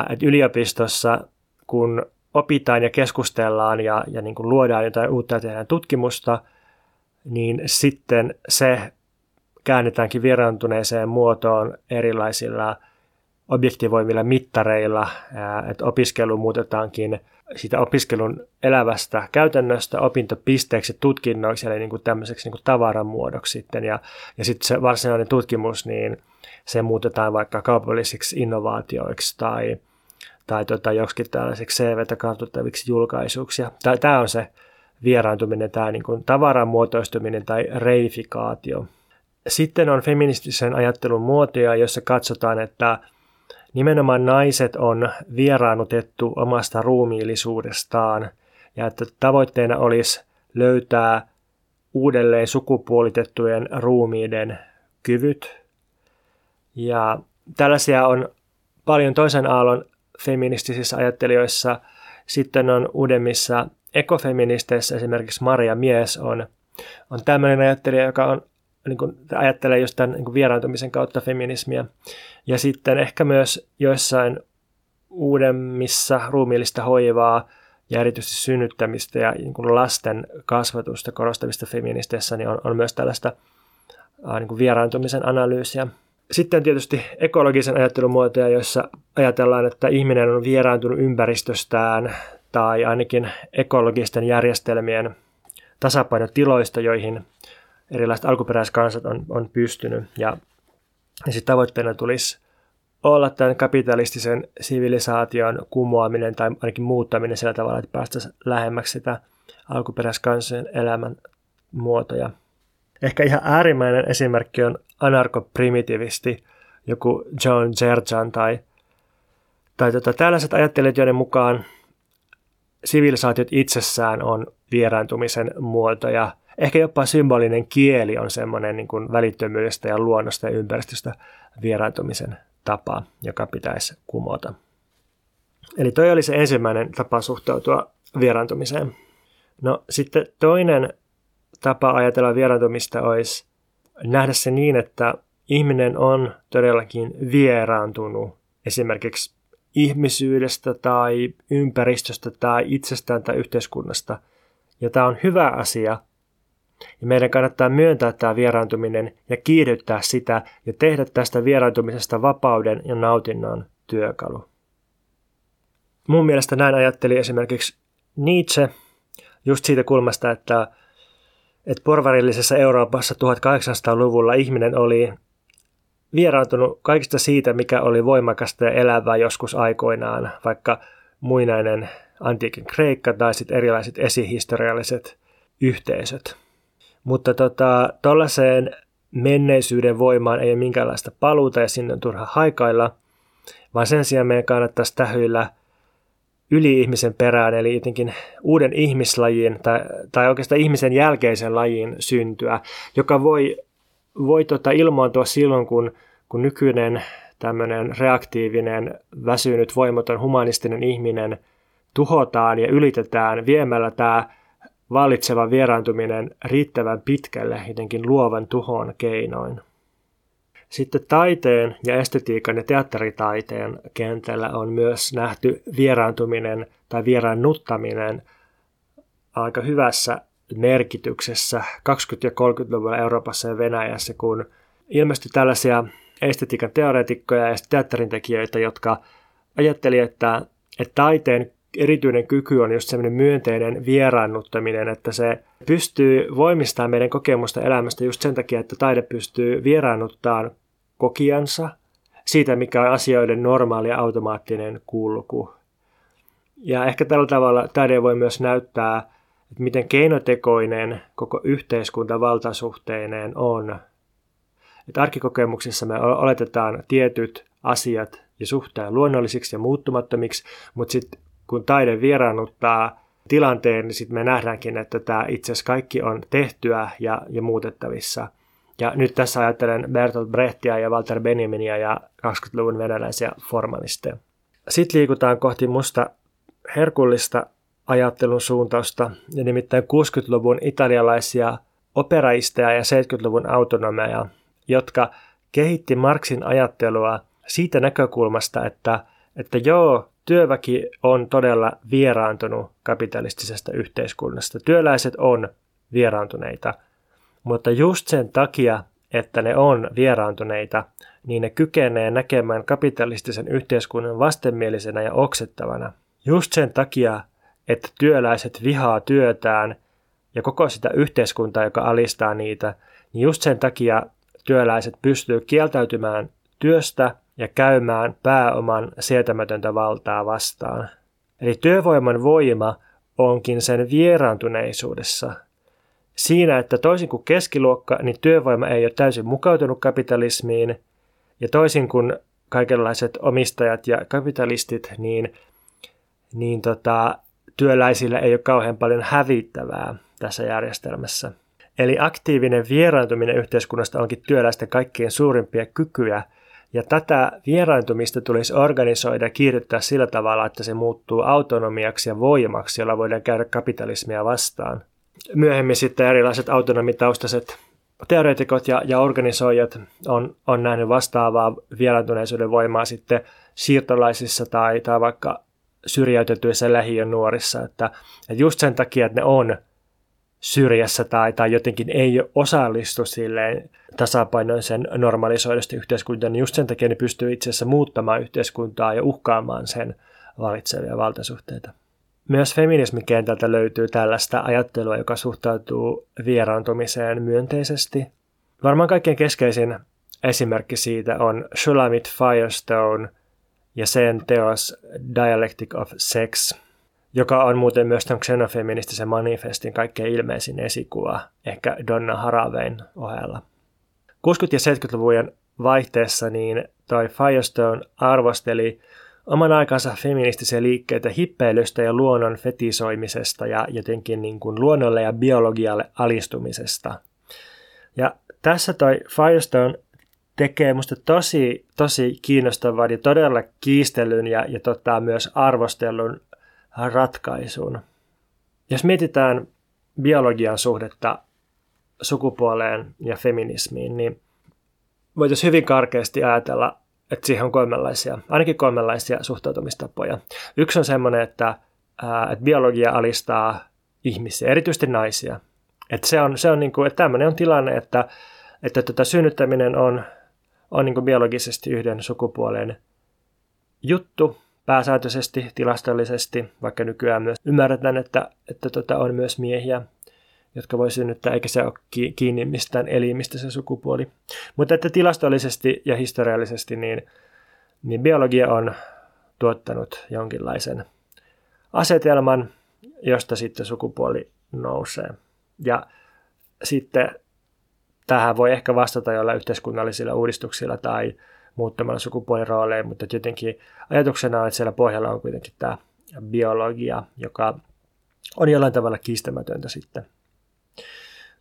että yliopistossa kun opitaan ja keskustellaan ja, ja niin kuin luodaan jotain uutta ja tehdään tutkimusta, niin sitten se käännetäänkin vieraantuneeseen muotoon erilaisilla – objektivoimilla mittareilla, että opiskelu muutetaankin siitä opiskelun elävästä käytännöstä opintopisteeksi tutkinnoiksi, eli niin kuin tämmöiseksi niin kuin tavaran muodoksi sitten. Ja, ja sitten se varsinainen tutkimus, niin se muutetaan vaikka kaupallisiksi innovaatioiksi tai, tai tota, joksikin tällaisiksi CVtä kartuttaviksi julkaisuiksi. Tämä on se vieraantuminen, tämä niin kuin tavaran muotoistuminen tai reifikaatio. Sitten on feministisen ajattelun muotoja, jossa katsotaan, että Nimenomaan naiset on vieraannutettu omasta ruumiillisuudestaan ja että tavoitteena olisi löytää uudelleen sukupuolitettujen ruumiiden kyvyt. Ja tällaisia on paljon toisen aallon feministisissä ajattelijoissa. Sitten on uudemmissa ekofeministeissä esimerkiksi Maria Mies on, on tämmöinen ajattelija, joka on niin kuin, ajattelee just tämän niin kuin vieraantumisen kautta feminismiä. Ja sitten ehkä myös joissain uudemmissa ruumiillista hoivaa ja erityisesti synnyttämistä ja niin kuin lasten kasvatusta korostavista feministeissä niin on, on myös tällaista niin kuin vieraantumisen analyysiä. Sitten tietysti ekologisen ajattelun muotoja, joissa ajatellaan, että ihminen on vieraantunut ympäristöstään tai ainakin ekologisten järjestelmien tasapainotiloista, joihin erilaiset alkuperäiskansat on, on pystynyt. Ja, ja sitten tavoitteena tulisi olla tämän kapitalistisen sivilisaation kumoaminen tai ainakin muuttaminen sillä tavalla, että päästäisiin lähemmäksi sitä alkuperäiskansojen elämän muotoja. Ehkä ihan äärimmäinen esimerkki on anarkoprimitivisti, joku John Jerjan tai, tai tota, tällaiset ajattelijat, joiden mukaan sivilisaatiot itsessään on vieraantumisen muotoja – ehkä jopa symbolinen kieli on semmoinen niin kuin välittömyydestä ja luonnosta ja ympäristöstä vieraantumisen tapa, joka pitäisi kumota. Eli toi oli se ensimmäinen tapa suhtautua vieraantumiseen. No sitten toinen tapa ajatella vieraantumista olisi nähdä se niin, että ihminen on todellakin vieraantunut esimerkiksi ihmisyydestä tai ympäristöstä tai itsestään tai yhteiskunnasta. Ja tämä on hyvä asia, ja meidän kannattaa myöntää tämä vieraantuminen ja kiihdyttää sitä ja tehdä tästä vieraantumisesta vapauden ja nautinnon työkalu. Mun mielestä näin ajatteli esimerkiksi Nietzsche just siitä kulmasta, että, että porvarillisessa Euroopassa 1800-luvulla ihminen oli vieraantunut kaikista siitä, mikä oli voimakasta ja elävää joskus aikoinaan, vaikka muinainen antiikin Kreikka tai sitten erilaiset esihistorialliset yhteisöt. Mutta tota, menneisyyden voimaan ei ole minkäänlaista paluuta ja sinne on turha haikailla, vaan sen sijaan meidän kannattaisi tähyillä yli-ihmisen perään, eli jotenkin uuden ihmislajin tai, tai oikeastaan ihmisen jälkeisen lajin syntyä, joka voi, voi tota ilmaantua silloin, kun, kun nykyinen tämmöinen reaktiivinen, väsynyt, voimaton, humanistinen ihminen tuhotaan ja ylitetään viemällä tämä vallitseva vieraantuminen riittävän pitkälle jotenkin luovan tuhon keinoin. Sitten taiteen ja estetiikan ja teatteritaiteen kentällä on myös nähty vieraantuminen tai vieraannuttaminen aika hyvässä merkityksessä 20- ja 30-luvulla Euroopassa ja Venäjässä, kun ilmestyi tällaisia estetiikan teoreetikkoja ja teatterin tekijöitä, jotka ajatteli, että, että taiteen erityinen kyky on just semmoinen myönteinen vieraannuttaminen, että se pystyy voimistamaan meidän kokemusta elämästä just sen takia, että taide pystyy vieraannuttaa kokiansa siitä, mikä on asioiden normaali ja automaattinen kulku. Ja ehkä tällä tavalla taide voi myös näyttää, että miten keinotekoinen koko yhteiskunta valtasuhteineen on. Että arkikokemuksissa me oletetaan tietyt asiat ja suhteen luonnollisiksi ja muuttumattomiksi, mutta sitten kun taide vieraannuttaa tilanteen, niin sitten me nähdäänkin, että tämä itse asiassa kaikki on tehtyä ja, ja muutettavissa. Ja nyt tässä ajattelen Bertolt Brechtia ja Walter Benjaminia ja 20-luvun venäläisiä formalisteja. Sitten liikutaan kohti musta herkullista ajattelun suuntausta, ja nimittäin 60-luvun italialaisia operaisteja ja 70-luvun autonomeja, jotka kehitti Marxin ajattelua siitä näkökulmasta, että, että joo, työväki on todella vieraantunut kapitalistisesta yhteiskunnasta. Työläiset on vieraantuneita, mutta just sen takia, että ne on vieraantuneita, niin ne kykenee näkemään kapitalistisen yhteiskunnan vastenmielisenä ja oksettavana. Just sen takia, että työläiset vihaa työtään ja koko sitä yhteiskuntaa, joka alistaa niitä, niin just sen takia työläiset pystyy kieltäytymään työstä ja käymään pääoman sietämätöntä valtaa vastaan. Eli työvoiman voima onkin sen vieraantuneisuudessa. Siinä, että toisin kuin keskiluokka, niin työvoima ei ole täysin mukautunut kapitalismiin, ja toisin kuin kaikenlaiset omistajat ja kapitalistit, niin, niin tota, työläisillä ei ole kauhean paljon hävittävää tässä järjestelmässä. Eli aktiivinen vieraantuminen yhteiskunnasta onkin työläisten kaikkien suurimpia kykyjä – ja tätä vieraantumista tulisi organisoida ja kiihdyttää sillä tavalla, että se muuttuu autonomiaksi ja voimaksi, jolla voidaan käydä kapitalismia vastaan. Myöhemmin sitten erilaiset autonomitaustaiset teoreetikot ja, ja organisoijat on, on nähnyt vastaavaa vieraantuneisuuden voimaa sitten siirtolaisissa tai, tai vaikka syrjäytetyissä lähiön nuorissa. Että, että just sen takia, että ne on syrjässä tai, tai jotenkin ei osallistu silleen tasapainoisen normalisoidusti yhteiskuntaan, niin just sen takia ne pystyy itse asiassa muuttamaan yhteiskuntaa ja uhkaamaan sen valitsevia valtasuhteita. Myös feminismikentältä löytyy tällaista ajattelua, joka suhtautuu vieraantumiseen myönteisesti. Varmaan kaikkein keskeisin esimerkki siitä on Shulamit Firestone ja sen teos Dialectic of Sex – joka on muuten myös tämän xenofeministisen manifestin kaikkein ilmeisin esikuva, ehkä Donna Haravein ohella. 60- ja 70-luvujen vaihteessa niin toi Firestone arvosteli oman aikansa feministisiä liikkeitä hippeilystä ja luonnon fetisoimisesta ja jotenkin niin kuin luonnolle ja biologialle alistumisesta. Ja tässä toi Firestone tekee musta tosi, tosi kiinnostavan ja todella kiistelyn ja, ja tota, myös arvostelun ratkaisun. Jos mietitään biologian suhdetta sukupuoleen ja feminismiin, niin voitaisiin hyvin karkeasti ajatella, että siihen on kolmenlaisia, ainakin kolmenlaisia suhtautumistapoja. Yksi on semmoinen, että, että biologia alistaa ihmisiä, erityisesti naisia. Että se on, se on niin kuin, että tämmöinen on tilanne, että, että tota synnyttäminen on, on niin kuin biologisesti yhden sukupuolen juttu, pääsääntöisesti tilastollisesti, vaikka nykyään myös ymmärretään, että, että tota on myös miehiä, jotka voi synnyttää, eikä se ole kiinni mistään elimistä se sukupuoli. Mutta että tilastollisesti ja historiallisesti niin, niin biologia on tuottanut jonkinlaisen asetelman, josta sitten sukupuoli nousee. Ja sitten tähän voi ehkä vastata jollain yhteiskunnallisilla uudistuksilla tai muuttamalla sukupuolirooleja, mutta jotenkin ajatuksena on, että siellä pohjalla on kuitenkin tämä biologia, joka on jollain tavalla kiistämätöntä sitten.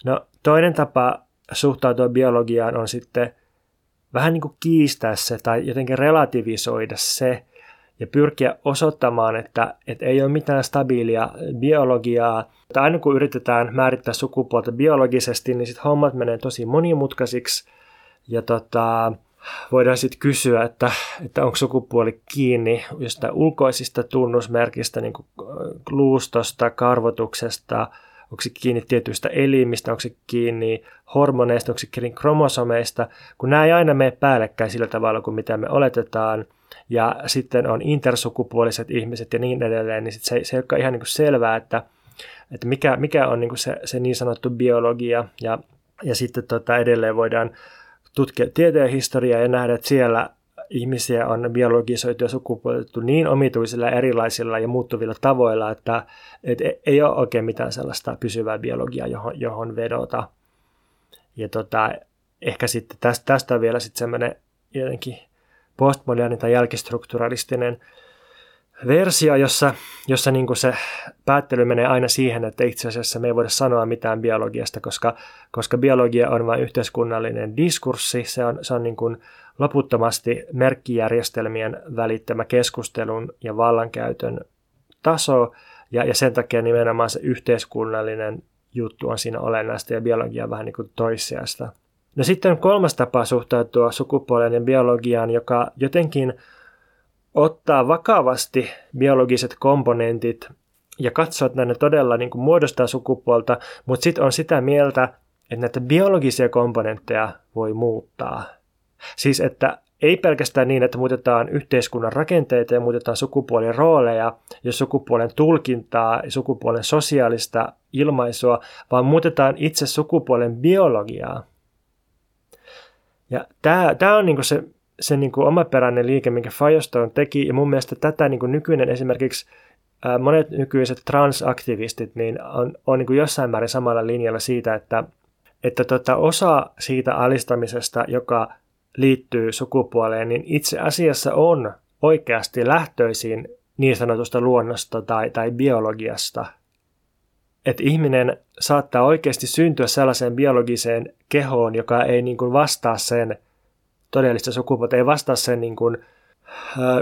No toinen tapa suhtautua biologiaan on sitten vähän niin kuin kiistää se tai jotenkin relativisoida se ja pyrkiä osoittamaan, että, että ei ole mitään stabiilia biologiaa. Tai aina kun yritetään määrittää sukupuolta biologisesti, niin sitten hommat menee tosi monimutkaisiksi ja tota, voidaan sitten kysyä, että, että onko sukupuoli kiinni jostain ulkoisista tunnusmerkistä, niin kuin luustosta, karvotuksesta, onko se kiinni tietyistä elimistä, onko se kiinni hormoneista, onko se kiinni kromosomeista, kun nämä ei aina mene päällekkäin sillä tavalla kuin mitä me oletetaan, ja sitten on intersukupuoliset ihmiset ja niin edelleen, niin sit se, se ei olekaan ihan niin kuin selvää, että, että mikä, mikä on niin kuin se, se niin sanottu biologia, ja, ja sitten tota edelleen voidaan tutkia tieteen historiaa ja nähdä, että siellä ihmisiä on biologisoitu ja sukupuolitettu niin omituisilla, erilaisilla ja muuttuvilla tavoilla, että, että ei ole oikein mitään sellaista pysyvää biologiaa, johon, johon vedota. Ja tota, ehkä sitten tästä, tästä vielä sitten semmoinen jotenkin postmoderni tai jälkistrukturalistinen versio, jossa, jossa niin kuin se päättely menee aina siihen, että itse asiassa me ei voida sanoa mitään biologiasta, koska, koska biologia on vain yhteiskunnallinen diskurssi, se on, se on niin kuin loputtomasti merkkijärjestelmien välittämä keskustelun ja vallankäytön taso, ja, ja sen takia nimenomaan se yhteiskunnallinen juttu on siinä olennaista ja biologia on vähän niin kuin toissijasta. No sitten kolmas tapa suhtautua sukupuoleen ja biologiaan, joka jotenkin ottaa vakavasti biologiset komponentit ja katsoa, että ne todella niin kuin muodostaa sukupuolta, mutta sitten on sitä mieltä, että näitä biologisia komponentteja voi muuttaa. Siis että ei pelkästään niin, että muutetaan yhteiskunnan rakenteita ja muutetaan sukupuolen rooleja ja sukupuolen tulkintaa ja sukupuolen sosiaalista ilmaisua, vaan muutetaan itse sukupuolen biologiaa. Ja tämä on niinku se se niin omaperäinen liike, minkä Firestone teki, ja mun mielestä tätä niin nykyinen esimerkiksi monet nykyiset transaktivistit niin on, on niin jossain määrin samalla linjalla siitä, että, että tota, osa siitä alistamisesta, joka liittyy sukupuoleen, niin itse asiassa on oikeasti lähtöisin niin sanotusta luonnosta tai, tai biologiasta. Että ihminen saattaa oikeasti syntyä sellaiseen biologiseen kehoon, joka ei niin kuin vastaa sen todellista sukupuolta, ei vastaa sen niin kuin,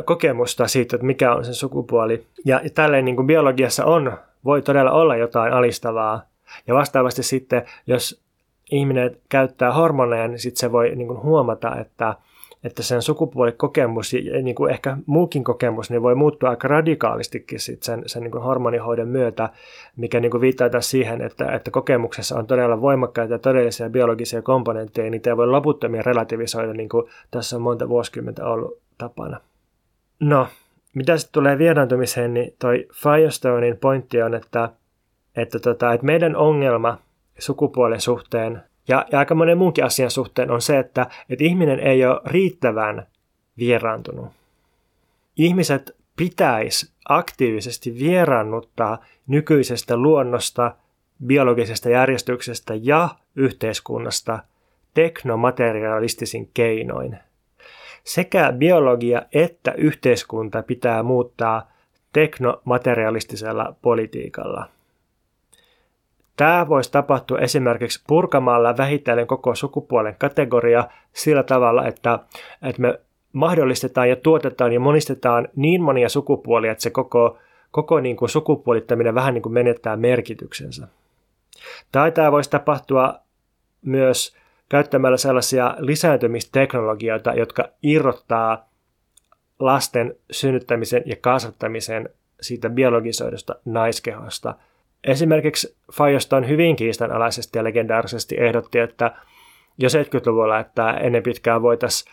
kokemusta siitä, että mikä on sen sukupuoli. Ja, ja tälleen niin kuin biologiassa on, voi todella olla jotain alistavaa. Ja vastaavasti sitten, jos ihminen käyttää hormoneja, niin sitten se voi niin kuin huomata, että – että sen sukupuolikokemus ja niin kuin ehkä muukin kokemus niin voi muuttua aika radikaalistikin sit sen, sen niin kuin hormonihoidon myötä, mikä niin kuin viittaa taas siihen, että, että kokemuksessa on todella voimakkaita todellisia biologisia komponentteja, niitä ei voi loputtomia relativisoida, niin kuin tässä on monta vuosikymmentä ollut tapana. No, mitä sitten tulee vieraantumiseen, niin toi Firestonein pointti on, että, että, tota, että meidän ongelma sukupuolen suhteen ja, ja aika monen muunkin asian suhteen on se, että, että ihminen ei ole riittävän vieraantunut. Ihmiset pitäisi aktiivisesti vieraannuttaa nykyisestä luonnosta, biologisesta järjestyksestä ja yhteiskunnasta teknomaterialistisin keinoin. Sekä biologia että yhteiskunta pitää muuttaa teknomaterialistisella politiikalla – Tämä voisi tapahtua esimerkiksi purkamalla vähitellen koko sukupuolen kategoria sillä tavalla, että, että me mahdollistetaan ja tuotetaan ja monistetaan niin monia sukupuolia, että se koko, koko niin kuin sukupuolittaminen vähän niin kuin menettää merkityksensä. Tai tämä voisi tapahtua myös käyttämällä sellaisia lisääntymisteknologioita, jotka irrottaa lasten synnyttämisen ja kasvattamisen siitä biologisoidusta naiskehosta – Esimerkiksi Firestone hyvin kiistanalaisesti ja legendaarisesti ehdotti, että jo 70-luvulla, että ennen pitkään voitaisiin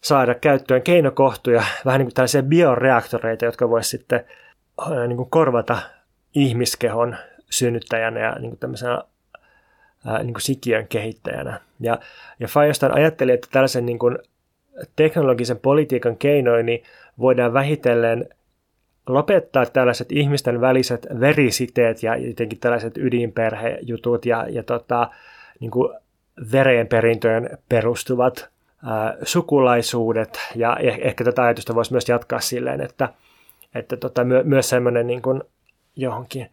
saada käyttöön keinokohtuja, vähän niin kuin tällaisia bioreaktoreita, jotka voisivat sitten niin kuin korvata ihmiskehon synnyttäjänä ja niin kuin tämmöisenä niin kuin sikiön kehittäjänä. Ja, ja Firestone ajatteli, että tällaisen niin kuin teknologisen politiikan keinoin niin voidaan vähitellen lopettaa tällaiset ihmisten väliset verisiteet ja jotenkin tällaiset ydinperhejutut ja, ja tota, niin kuin verenperintöön perustuvat ää, sukulaisuudet. Ja eh, ehkä tätä ajatusta voisi myös jatkaa silleen, että, että tota, my, myös semmoinen niin kuin johonkin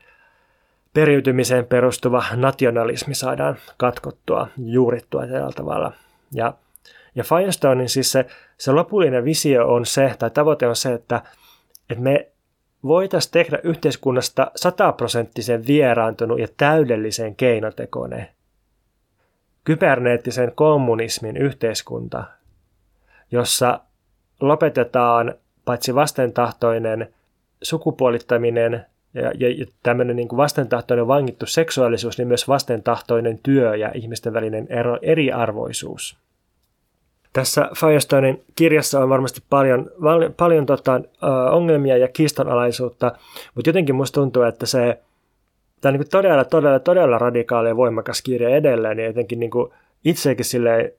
periytymiseen perustuva nationalismi saadaan katkottua, juurittua tällä tavalla. Ja, Ja Firestonein siis se, se lopullinen visio on se, tai tavoite on se, että, että me voitaisiin tehdä yhteiskunnasta sataprosenttisen vieraantunut ja täydellisen keinotekoinen kyberneettisen kommunismin yhteiskunta, jossa lopetetaan paitsi vastentahtoinen sukupuolittaminen ja, ja, ja tämmöinen niin kuin vastentahtoinen vangittu seksuaalisuus, niin myös vastentahtoinen työ ja ihmisten välinen ero, eriarvoisuus. Tässä Firestonein kirjassa on varmasti paljon, paljon tota, ongelmia ja kiistanalaisuutta, mutta jotenkin musta tuntuu, että se tämä on niin todella, todella, todella radikaali ja voimakas kirja edelleen, ja jotenkin niin kuin itsekin silleen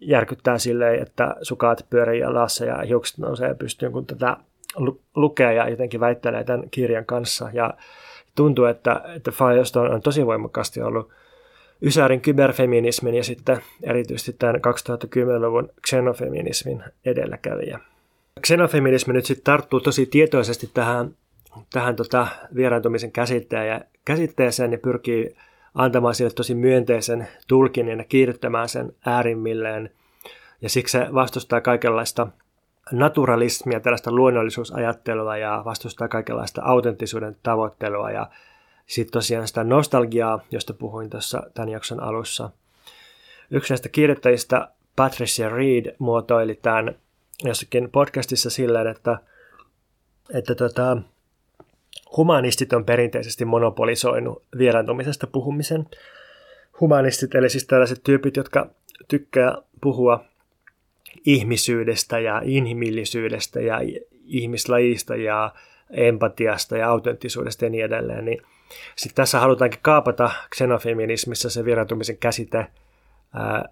järkyttää silleen, että sukaat pyörii jalassa ja hiukset nousee pystyyn, kun tätä lukee ja jotenkin väittelee tämän kirjan kanssa. Ja tuntuu, että, että Firestone on tosi voimakkaasti ollut Ysärin kyberfeminismin ja sitten erityisesti tämän 2010-luvun xenofeminismin edelläkävijä. Xenofeminismi nyt sitten tarttuu tosi tietoisesti tähän, tähän tota vieraantumisen käsitteeseen ja pyrkii antamaan sille tosi myönteisen tulkin ja kiihdyttämään sen äärimmilleen. Ja siksi se vastustaa kaikenlaista naturalismia, tällaista luonnollisuusajattelua ja vastustaa kaikenlaista autenttisuuden tavoittelua ja sitten tosiaan sitä nostalgiaa, josta puhuin tuossa tämän jakson alussa. Yksi näistä kirjoittajista, Patricia Reed, muotoili tämän jossakin podcastissa silleen, että, että tota, humanistit on perinteisesti monopolisoinut vieraantumisesta puhumisen. Humanistit, eli siis tällaiset tyypit, jotka tykkää puhua ihmisyydestä ja inhimillisyydestä ja ihmislajista ja empatiasta ja autenttisuudesta ja niin edelleen, niin sitten tässä halutaankin kaapata xenofeminismissa se vieraantumisen käsite ää,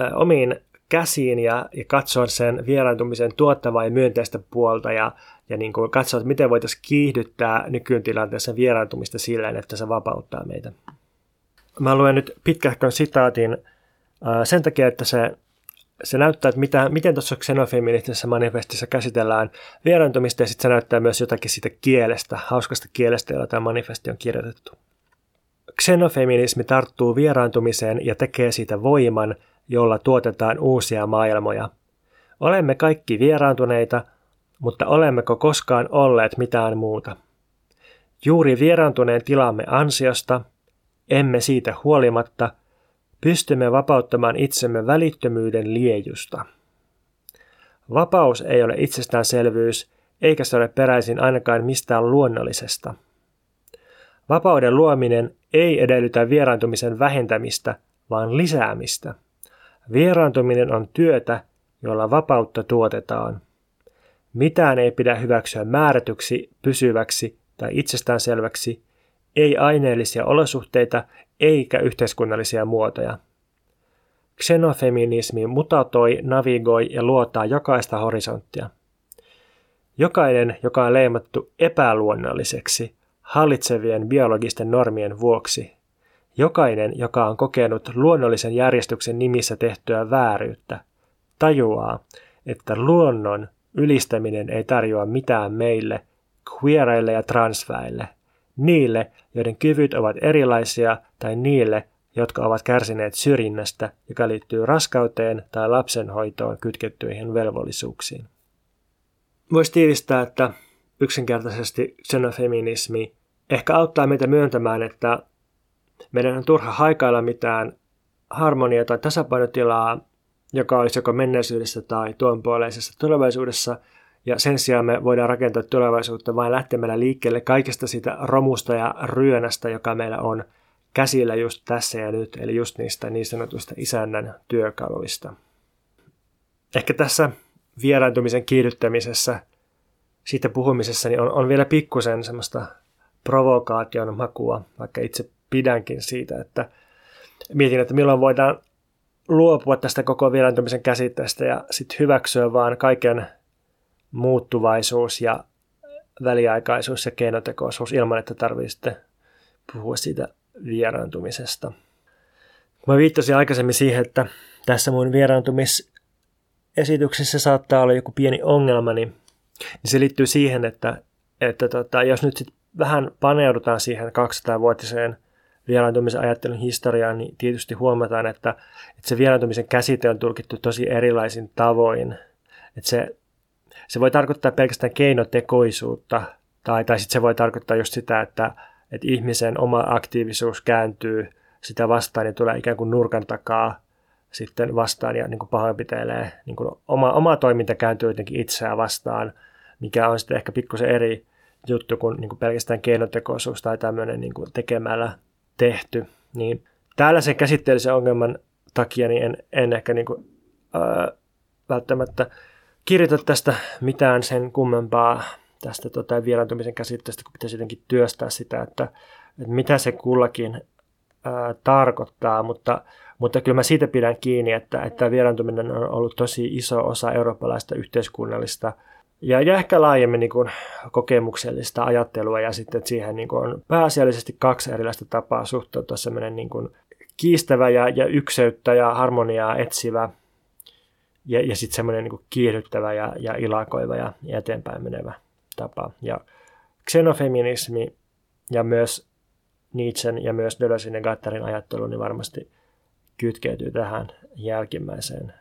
ää, omiin käsiin ja, ja katsoa sen vieraantumisen tuottavaa ja myönteistä puolta ja, ja niin kuin katsoa, että miten voitaisiin kiihdyttää nykytilanteessa vieraantumista sillä että se vapauttaa meitä. Mä luen nyt pitkähkön sitaatin ää, sen takia, että se se näyttää, että mitä, miten tuossa xenofeministisessä manifestissa käsitellään vieraantumista ja sitten se näyttää myös jotakin siitä kielestä, hauskasta kielestä, jolla tämä manifesti on kirjoitettu. Xenofeminismi tarttuu vieraantumiseen ja tekee siitä voiman, jolla tuotetaan uusia maailmoja. Olemme kaikki vieraantuneita, mutta olemmeko koskaan olleet mitään muuta? Juuri vieraantuneen tilamme ansiosta, emme siitä huolimatta – pystymme vapauttamaan itsemme välittömyyden liejusta. Vapaus ei ole itsestäänselvyys, eikä se ole peräisin ainakaan mistään luonnollisesta. Vapauden luominen ei edellytä vieraantumisen vähentämistä, vaan lisäämistä. Vieraantuminen on työtä, jolla vapautta tuotetaan. Mitään ei pidä hyväksyä määrätyksi, pysyväksi tai itsestäänselväksi, ei aineellisia olosuhteita eikä yhteiskunnallisia muotoja. Xenofeminismi mutatoi, navigoi ja luotaa jokaista horisonttia. Jokainen, joka on leimattu epäluonnolliseksi hallitsevien biologisten normien vuoksi, jokainen, joka on kokenut luonnollisen järjestyksen nimissä tehtyä vääryyttä, tajuaa, että luonnon ylistäminen ei tarjoa mitään meille, queereille ja transväille – niille, joiden kyvyt ovat erilaisia tai niille, jotka ovat kärsineet syrjinnästä, joka liittyy raskauteen tai lapsenhoitoon kytkettyihin velvollisuuksiin. Voisi tiivistää, että yksinkertaisesti xenofeminismi ehkä auttaa meitä myöntämään, että meidän on turha haikailla mitään harmonia tai tasapainotilaa, joka olisi joko menneisyydessä tai tuonpuoleisessa tulevaisuudessa – ja sen sijaan me voidaan rakentaa tulevaisuutta vain lähtemällä liikkeelle kaikesta sitä romusta ja ryönästä, joka meillä on käsillä just tässä ja nyt, eli just niistä niin sanotuista isännän työkaluista. Ehkä tässä vieraantumisen kiihdyttämisessä, siitä puhumisessa, niin on, on vielä pikkusen semmoista provokaation makua, vaikka itse pidänkin siitä, että mietin, että milloin voidaan luopua tästä koko vieraantumisen käsitteestä ja sitten hyväksyä vaan kaiken muuttuvaisuus ja väliaikaisuus ja keinotekoisuus ilman, että tarvitsee puhua siitä vieraantumisesta. Mä viittasin aikaisemmin siihen, että tässä mun vieraantumisesityksessä saattaa olla joku pieni ongelma, niin, niin se liittyy siihen, että, että tota, jos nyt sit vähän paneudutaan siihen 200-vuotiseen vieraantumisen ajattelun historiaa, niin tietysti huomataan, että, että se vieraantumisen käsite on tulkittu tosi erilaisin tavoin. Että se, se voi tarkoittaa pelkästään keinotekoisuutta, tai, tai sitten se voi tarkoittaa just sitä, että, että ihmisen oma aktiivisuus kääntyy sitä vastaan ja tulee ikään kuin nurkan takaa sitten vastaan ja niin kuin pahoinpitelee. Niin kuin oma, oma toiminta kääntyy jotenkin itseään vastaan, mikä on sitten ehkä pikkusen eri juttu kuin, niin kuin pelkästään keinotekoisuus tai tämmöinen niin kuin tekemällä tehty. Niin tällaisen käsitteellisen ongelman takia niin en, en ehkä niin kuin, ää, välttämättä kirjoita tästä mitään sen kummempaa tästä tota, vieraantumisen käsitteestä, kun pitäisi jotenkin työstää sitä, että, että mitä se kullakin ää, tarkoittaa, mutta, mutta kyllä mä siitä pidän kiinni, että, että vieraantuminen on ollut tosi iso osa eurooppalaista yhteiskunnallista ja, ja ehkä laajemmin niin kuin kokemuksellista ajattelua. Ja sitten että siihen niin kuin on pääasiallisesti kaksi erilaista tapaa suhtautua. Semmoinen niin kuin kiistävä ja, ja ykseyttä ja harmoniaa etsivä ja, ja sitten semmoinen niin kiihdyttävä ja, ja ilakoiva ja, eteenpäin menevä tapa. Ja xenofeminismi ja myös Nietzschen ja myös Deleuzein ja Gattarin ajattelu niin varmasti kytkeytyy tähän jälkimmäiseen.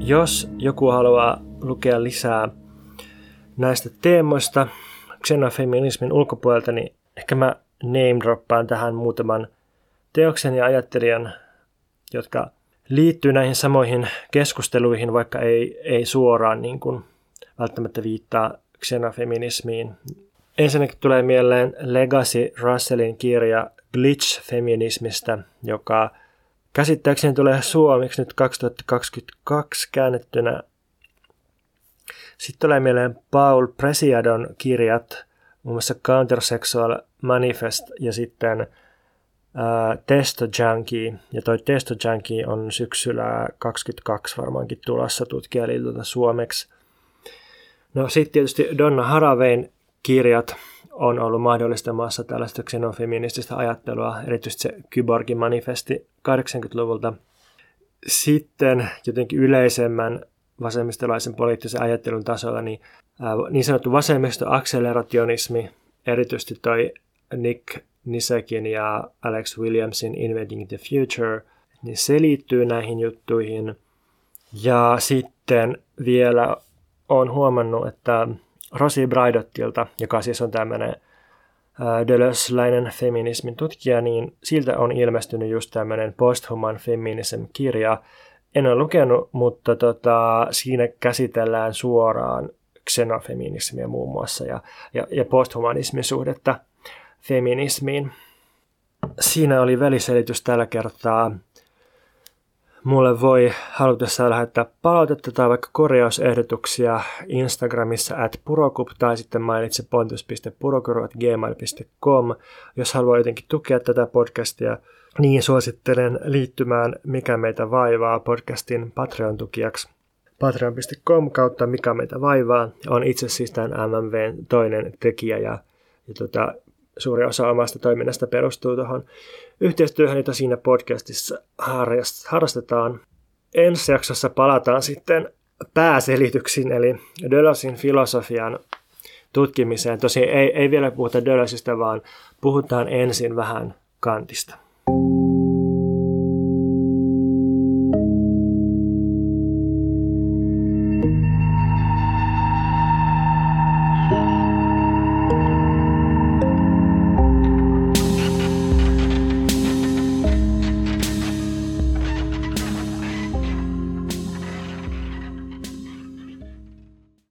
Jos joku haluaa lukea lisää näistä teemoista xenofeminismin ulkopuolelta, niin ehkä mä name droppaan tähän muutaman teoksen ja ajattelijan, jotka liittyy näihin samoihin keskusteluihin, vaikka ei, ei suoraan niin kuin välttämättä viittaa xenofeminismiin. Ensinnäkin tulee mieleen Legacy Russellin kirja Glitch feminismistä, joka käsittääkseni tulee suomeksi nyt 2022 käännettynä. Sitten tulee mieleen Paul Presiadon kirjat, muun muassa Countersexual Manifest ja sitten äh, Testo Junkie. Ja toi Testo Junkie on syksyllä 22 varmaankin tulossa tutkijaliitolta suomeksi. No sitten tietysti Donna Haravein kirjat on ollut mahdollistamassa tällaista xenofeminististä ajattelua, erityisesti se Kyborgin manifesti 80-luvulta. Sitten jotenkin yleisemmän vasemmistolaisen poliittisen ajattelun tasolla niin, niin sanottu vasemmistoakselerationismi, erityisesti toi Nick Nisekin ja Alex Williamsin Inventing the Future, niin se liittyy näihin juttuihin. Ja sitten vielä olen huomannut, että Rosi Braidottilta, joka siis on tämmöinen Deleuzeläinen feminismin tutkija, niin siltä on ilmestynyt just tämmöinen Posthuman Feminism-kirja. En ole lukenut, mutta tota, siinä käsitellään suoraan xenofeminismiä muun muassa ja, ja, ja posthumanismin suhdetta feminismiin. Siinä oli väliselitys tällä kertaa Mulle voi halutessaan lähettää palautetta tai vaikka korjausehdotuksia Instagramissa at purokup tai sitten mainitse pontus.purokuru.gmail.com. Jos haluaa jotenkin tukea tätä podcastia, niin suosittelen liittymään Mikä meitä vaivaa podcastin Patreon-tukijaksi patreon.com kautta Mikä meitä vaivaa. On itse siis tämän MMVn toinen tekijä ja, ja tota, suuri osa omasta toiminnasta perustuu tuohon yhteistyöhön, jota siinä podcastissa harrastetaan. Ensi jaksossa palataan sitten pääselityksiin, eli Dölösin filosofian tutkimiseen. Tosi ei, ei vielä puhuta Dölösistä, vaan puhutaan ensin vähän Kantista.